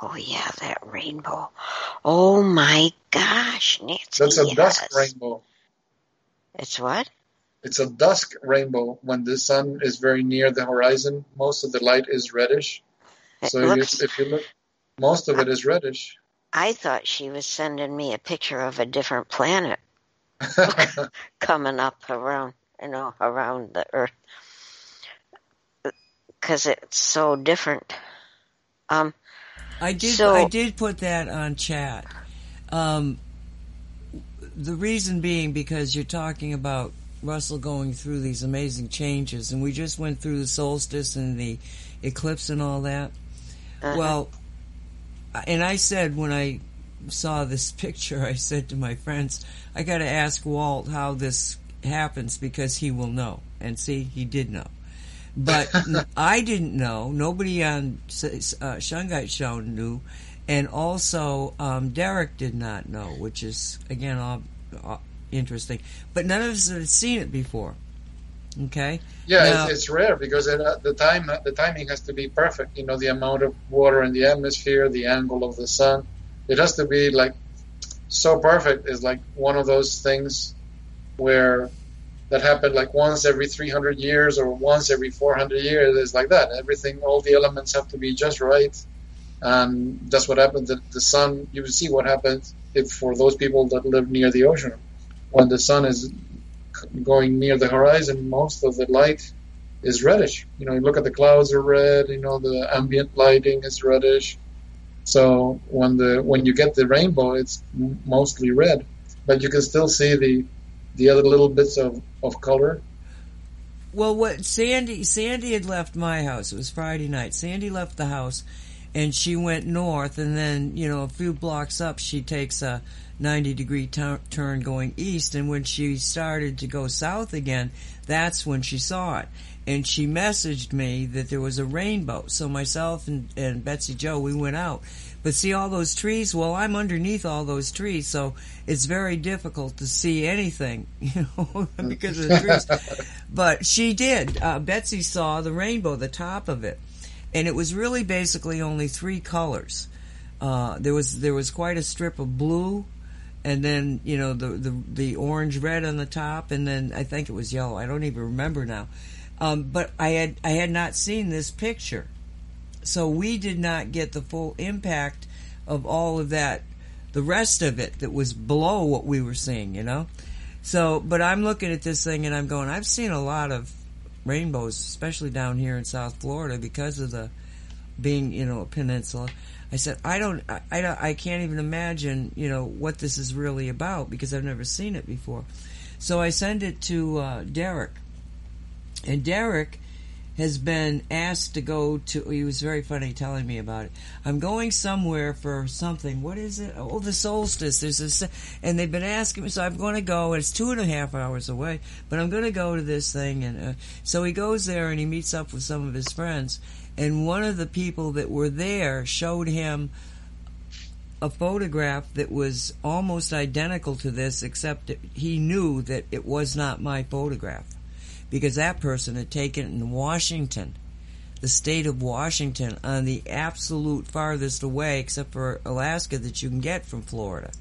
Oh, yeah, that rainbow. Oh, my gosh, Nancy. That's a yes. dusk rainbow. It's what? It's a dusk rainbow when the sun is very near the horizon. Most of the light is reddish. It So if looks, you, if you look, most of it is reddish. I thought she was sending me a picture of a different planet coming up around, you know, around the Earth. Because it's so different. Um, I did. So- I did put that on chat. Um, the reason being because you're talking about Russell going through these amazing changes, and we just went through the solstice and the eclipse and all that. uh-huh. Well, and I said when I saw this picture, I said to my friends, I got to ask Walt how this happens because he will know. And see, he did know. But I didn't know. Nobody on uh, Shungite Show knew. And also, um, Derek did not know, which is, again, all, all interesting. But none of us had seen it before. Okay? Yeah, Now- it's, it's rare because it, uh, the time the timing has to be perfect. You know, the amount of water in the atmosphere, the angle of the sun. It has to be like so perfect. Is like one of those things where that happened like once every 300 years or once every 400 years. It's like that. Everything, all the elements have to be just right, and that's what happened The, the sun. You would see what happens if for those people that live near the ocean, when the sun is going near the horizon, most of the light is reddish. You know, you look at the clouds are red. You know, the ambient lighting is reddish. So when the when you get the rainbow, it's mostly red, but you can still see the the other little bits of, of color. Well, what Sandy Sandy had left my house. It was Friday night. Sandy left the house, and she went north, and then you know a few blocks up, she takes a ninety degree tu- turn going east. And when she started to go south again, that's when she saw it. And she messaged me that there was a rainbow. So myself and, and Betsy Joe, we went out. But see all those trees? Well, I'm underneath all those trees, so it's very difficult to see anything, you know, because of the trees. But she did. Uh, Betsy saw the rainbow, the top of it, and it was really basically only three colors. Uh, there was there was quite a strip of blue, and then you know the the the orange red on the top, and then I think it was yellow. I don't even remember now. Um, but I had I had not seen this picture, so we did not get the full impact of all of that, the rest of it that was below what we were seeing. You know. So, but I'm looking at this thing and I'm going, I've seen a lot of rainbows, especially down here in South Florida because of the being, you know, a peninsula. I said, I don't, I, I, don't- I can't even imagine, you know, what this is really about because I've never seen it before. So I send it to uh, Derek, and Derek has been asked to go to. He was very funny telling me about it. I'm going somewhere for something. What is it? Oh, the solstice. There's this, and they've been asking me. So I'm going to go. It's two and a half hours away, but I'm going to go to this thing. And uh, so he goes there and he meets up with some of his friends. And one of the people that were there showed him a photograph that was almost identical to this, except he knew that it was not my photograph because that person had taken in Washington, the state of Washington, on the absolute farthest away, except for Alaska, that you can get from Florida,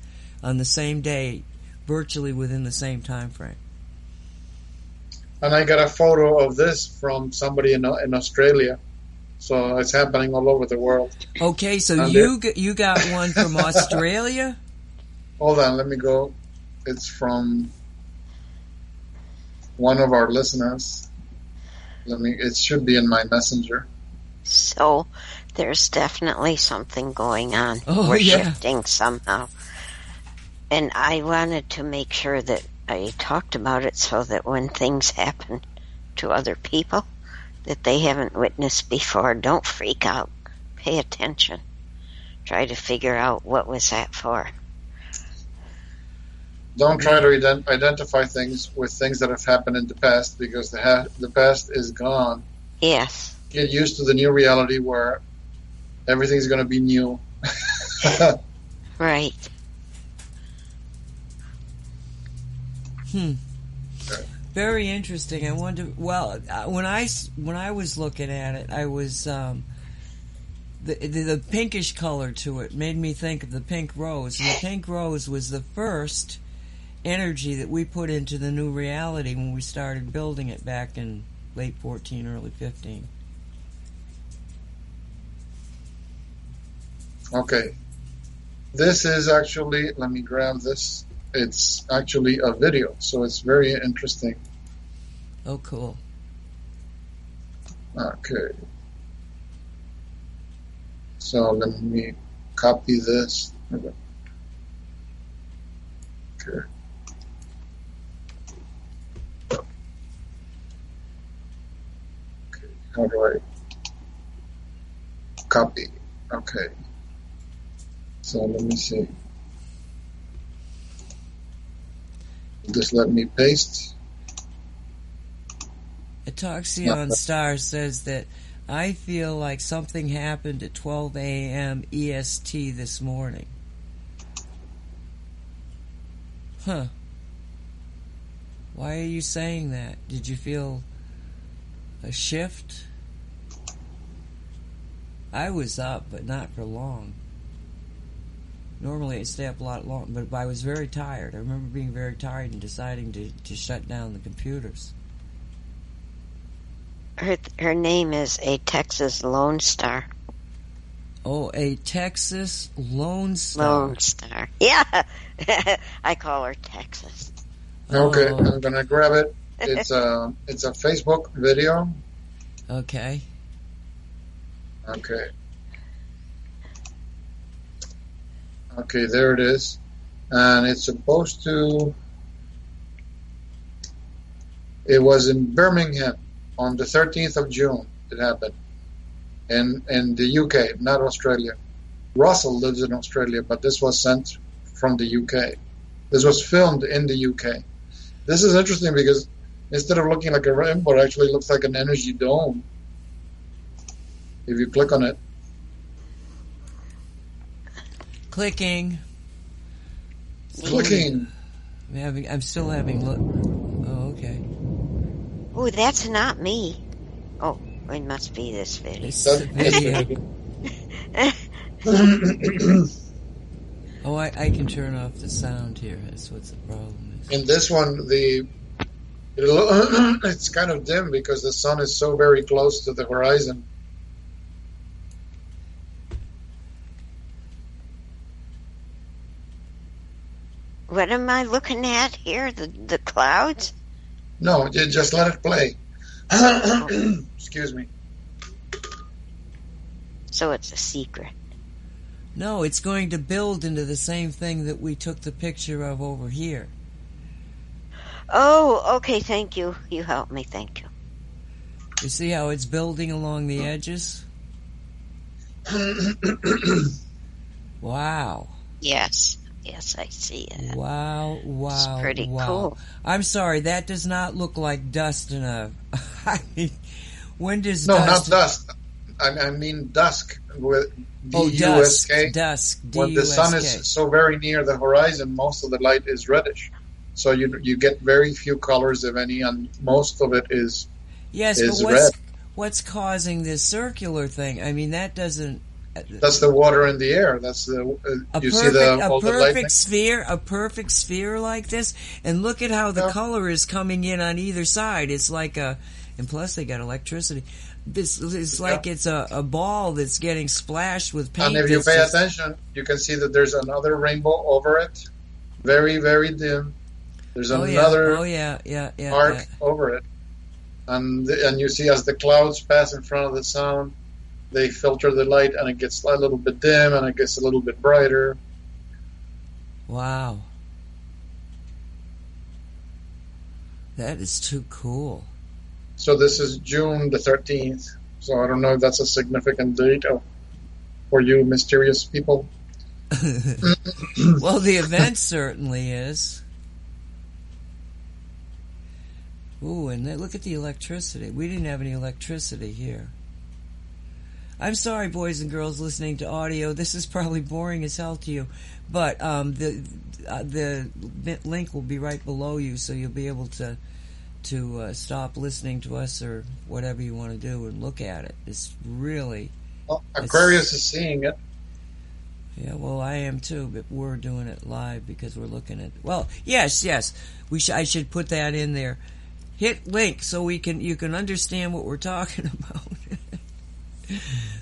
on the same day, virtually within the same time frame. And I got a photo of this from somebody in in Australia. So it's happening all over the world. Okay, so And you g- you got one from Australia. Hold on, let me go. It's from one of our listeners. Let me. It should be in my messenger. So there's definitely something going on. Oh, We're yeah. shifting somehow. And I wanted to make sure that I talked about it so that when things happen to other people that they haven't witnessed before, don't freak out. Pay attention. Try to figure out what was that for. Don't try to ident- identify things with things that have happened in the past because the ha- the past is gone. Yes. Get used to the new reality where everything's going to be new. Right. Hmm. Very interesting. I wonder. Well, uh, when I s- when I was looking at it, I was um, the, the the pinkish color to it made me think of the pink rose, and the pink rose was the first energy that we put into the new reality when we started building it back in late fourteen, early fifteen. Okay. This is actually, let me grab this. It's actually a video, so it's very interesting. Oh, cool. Okay. So let me copy this. Okay. How do I copy? Okay. So let me see. Just let me paste. Atoxion Star says that I feel like something happened at 12 a.m. EST this morning. Huh. Why are you saying that? Did you feel a shift? I was up, but not for long. Normally I stay up a lot long, but I was very tired. I remember being very tired and deciding to, to shut down the computers. Her her name is a Texas Lone Star. Oh, a Texas Lone Star. Lone Star. Yeah. I call her Texas. Okay, Oh, I'm gonna grab it. It's a it's a Facebook video. okay. Okay. Okay, there it is. And it's supposed to. It was in Birmingham on the 13th of June. It happened. In, in the UK, not Australia. Russell lives in Australia, but this was sent from the UK. This was filmed in the UK. This is interesting because instead of looking like a rainbow, it actually looks like an energy dome. If you click on it. Clicking. Clicking. I'm having. I'm still having. Look. Oh, okay. Oh, that's not me. Oh, it must be this video. This That- video. Oh, I, I can turn off the sound here. That's what the problem is. In this one, the it lo- it's kind of dim because the sun is so very close to the horizon. What am I looking at here? The the clouds? No, you just let it play. Excuse me. So it's a secret. No, it's going to build into the same thing that we took the picture of over here. Oh, okay. Thank you. You helped me. Thank you. You see how it's building along the edges? Wow. Yes. Yes, I see it. Wow, wow, pretty wow. cool. I'm sorry, that does not look like dust in a. I mean, when does No, not dust? dust. I, I mean dusk with oh, D oh, U dusk, dusk. When the sun is so very near the horizon, most of the light is reddish. So you you get very few colors, if any, and most of it is Yes, is but what's red. what's causing this circular thing? I mean, that doesn't. that's the water in the air. That's the A uh, you perfect, see the a all the perfect sphere, a perfect sphere like this, and look at how the Yeah. color is coming in on either side. It's like a, and plus they got electricity. This it's like it's a, a ball that's getting splashed with paint. And if you pay just- attention, you can see that there's another rainbow over it, very very dim. There's oh another yeah, oh yeah, yeah, yeah. arc yeah. over it, and and you see as the clouds pass in front of the sun, they filter the light, and it gets a little bit dim, and it gets a little bit brighter. Wow. That is too cool. So this is June the 13th. So I don't know if that's a significant date for you mysterious people. well, the event certainly is. Ooh, and then look at the electricity. We didn't have any electricity here. I'm sorry, boys and girls listening to audio. This is probably boring as hell to you, but um, the uh, the link will be right below you, so you'll be able to to uh, stop listening to us or whatever you want to do and look at it. It's really Well, Aquarius is seeing it. Yeah, well, I am too, but we're doing it live because we're looking at. Well, yes, yes, we. Sh- I should put that in there. Hit link so we can you can understand what we're talking about.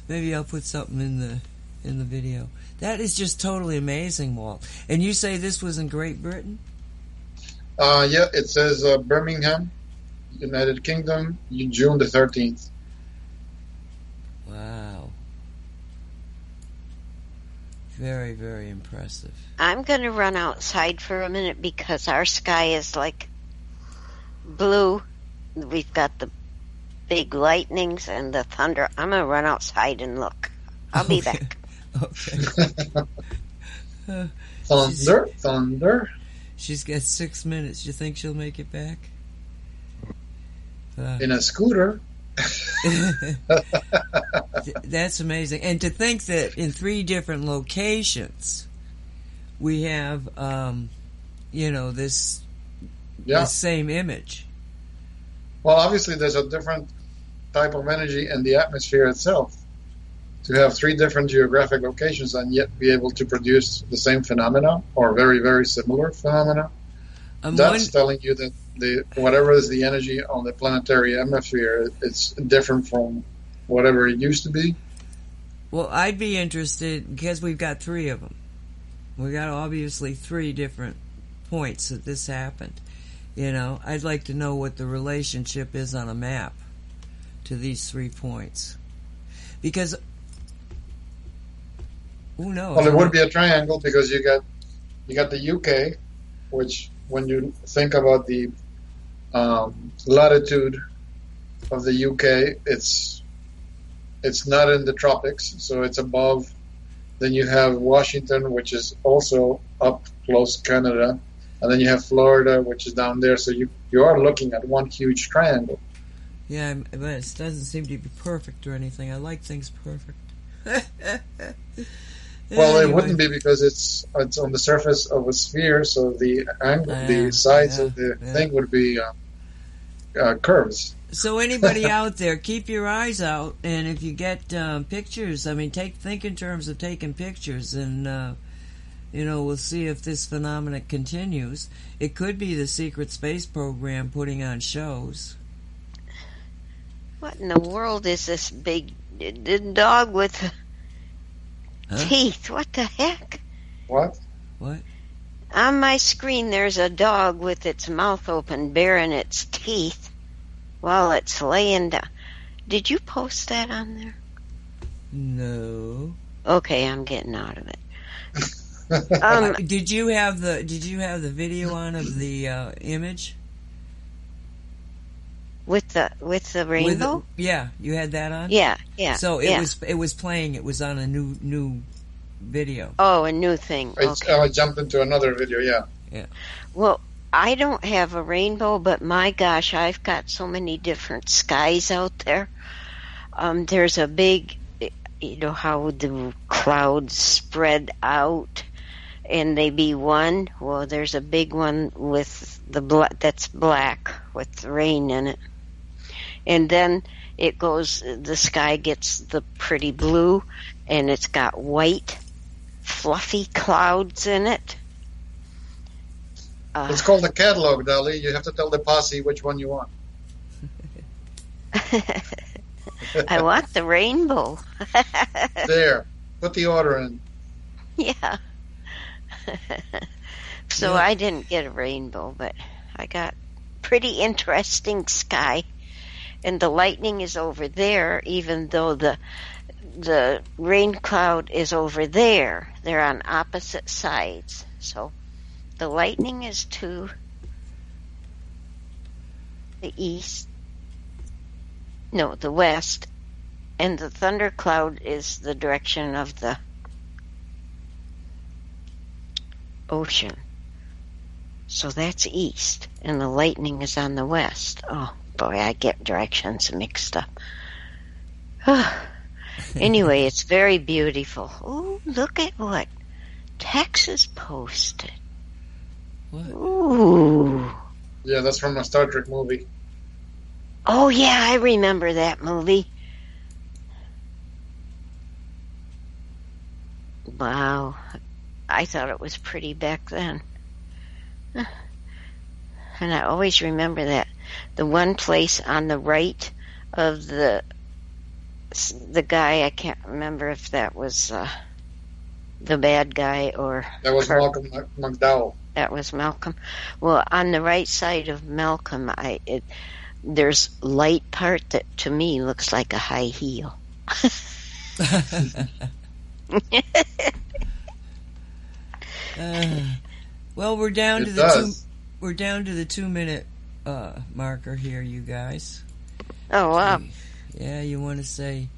Maybe I'll put something in the in the video. That is just totally amazing, Walt. And you say this was in Great Britain? Uh, yeah, it says uh, Birmingham, United Kingdom, June the 13th. Wow. Very, very impressive. I'm going to run outside for a minute because our sky is like blue. We've got the big lightnings and the thunder. I'm going to run outside and look. I'll be back. Okay. Thunder, thunder. She's got six minutes. You think she'll make it back? Uh, In a scooter. That's amazing. And to think that in three different locations, we have, um, you know, this, Yeah. this same image. Well, obviously, there's a different type of energy in the atmosphere itself. To have three different geographic locations and yet be able to produce the same phenomena or very, very similar phenomena, I'm that's won- telling you that the whatever is the energy on the planetary atmosphere, it's different from whatever it used to be. well, I'd be interested because we've got three of them. We got obviously three different points that this happened. You know, I'd like to know what the relationship is on a map to these three points. Because who knows? Well, it would be a triangle because you got you got the UK, which when you think about the um, latitude of the UK, it's it's not in the tropics, so it's above. Then you have Washington, which is also up close Canada, and then you have Florida, which is down there. So you you are looking at one huge triangle. Yeah, but it doesn't seem to be perfect or anything. I like things perfect. Well, it wouldn't be because it's it's on the surface of a sphere, so the angle, Yeah, the sides yeah, of the yeah. thing would be uh, uh, curves. So anybody out there, keep your eyes out, and if you get um, pictures, I mean, take think in terms of taking pictures, and uh, you know, we'll see if this phenomenon continues. It could be the secret space program putting on shows. What in the world is this big d- d- dog with Huh? teeth? What the heck? What? What? On my screen, there's a dog with its mouth open, baring its teeth while it's laying down. Did you post that on there? No. Okay, I'm getting out of it. Um, Did you have the Did you have the video on of the uh, image? with the with the With rainbow. the- yeah, you had that on. yeah, yeah. So it yeah. was it was playing. It was on a new new video. Oh, a new thing. It's, Okay. I jumped into another video. Yeah. Well, I don't have a rainbow, but my gosh, I've got so many different skies out there. Um, there's a big, you know, how the clouds spread out and they be one. Well, there's a big one with the bla- that's black with rain in it, and then it goes. The sky gets the pretty blue, and it's got white, fluffy clouds in it. Uh, It's called a catalog, Dolly. You have to tell the posse which one you want. I want the rainbow. There. Put the order in. yeah. so Yeah. I didn't get a rainbow, but I got pretty interesting sky. And the lightning is over there, even though the the rain cloud is over there. They're on opposite sides. So the lightning is to the east. No, the west. And the thundercloud is the direction of the ocean. So that's east, and the lightning is on the west. Oh boy, I get directions mixed up. anyway, it's very beautiful. Oh, look at what Texas posted. What? Ooh. Yeah, that's from a Star Trek movie. Oh yeah, I remember that movie. Wow. I thought it was pretty back then. And I always remember that. The one place on the right of the the guy, I can't remember if that was uh, the bad guy or That was Kirk. Malcolm McDowell. that was Malcolm. Well, on the right side of Malcolm, I it, there's light part that to me looks like a high heel. Uh, well, we're down to It the two. We're down to the two minute uh, marker here, you guys. Oh wow! Yeah, you want to say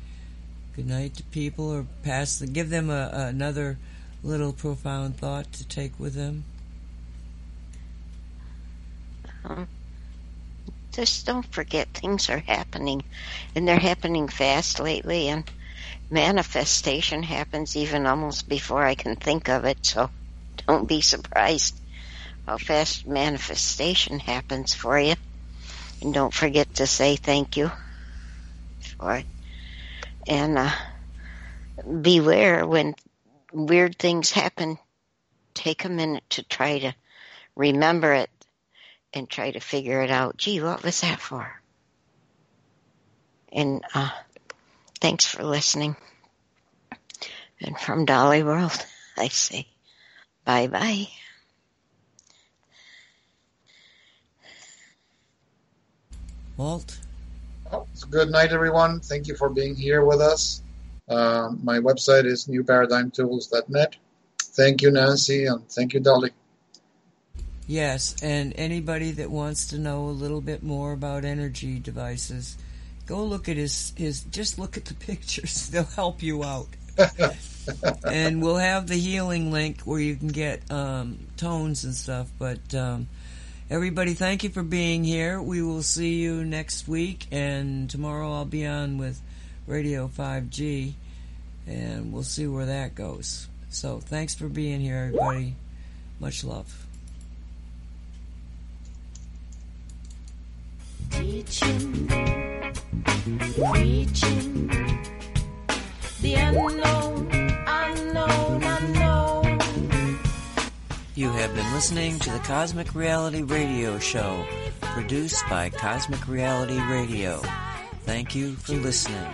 good night to people or pass the give them a, another little profound thought to take with them. Just don't forget things are happening, and they're happening fast lately. And manifestation happens even almost before I can think of it. So don't be surprised how fast manifestation happens for you. And don't forget to say thank you for it. And uh, beware when weird things happen. Take a minute to try to remember it and try to figure it out. Gee, what was that for? And uh, thanks for listening. And from Dolly World, I say bye bye. Walt, Well, it's a good night, everyone. Thank you for being here with us. Uh, my website is newparadigmtools.net. Thank you, Nancy, and thank you, Dolly. yes, and anybody that wants to know a little bit more about energy devices, go look at his his. Just look at the pictures; they'll help you out. and we'll have the healing link where you can get um, tones and stuff. But um, everybody, thank you for being here. We will see you next week, and tomorrow I'll be on with Radio 5G, and we'll see where that goes. So thanks for being here, everybody. Much love. The unknown, unknown, unknown. You have been listening to the Cosmic Reality Radio Show, produced by Cosmic Reality Radio. Thank you for listening.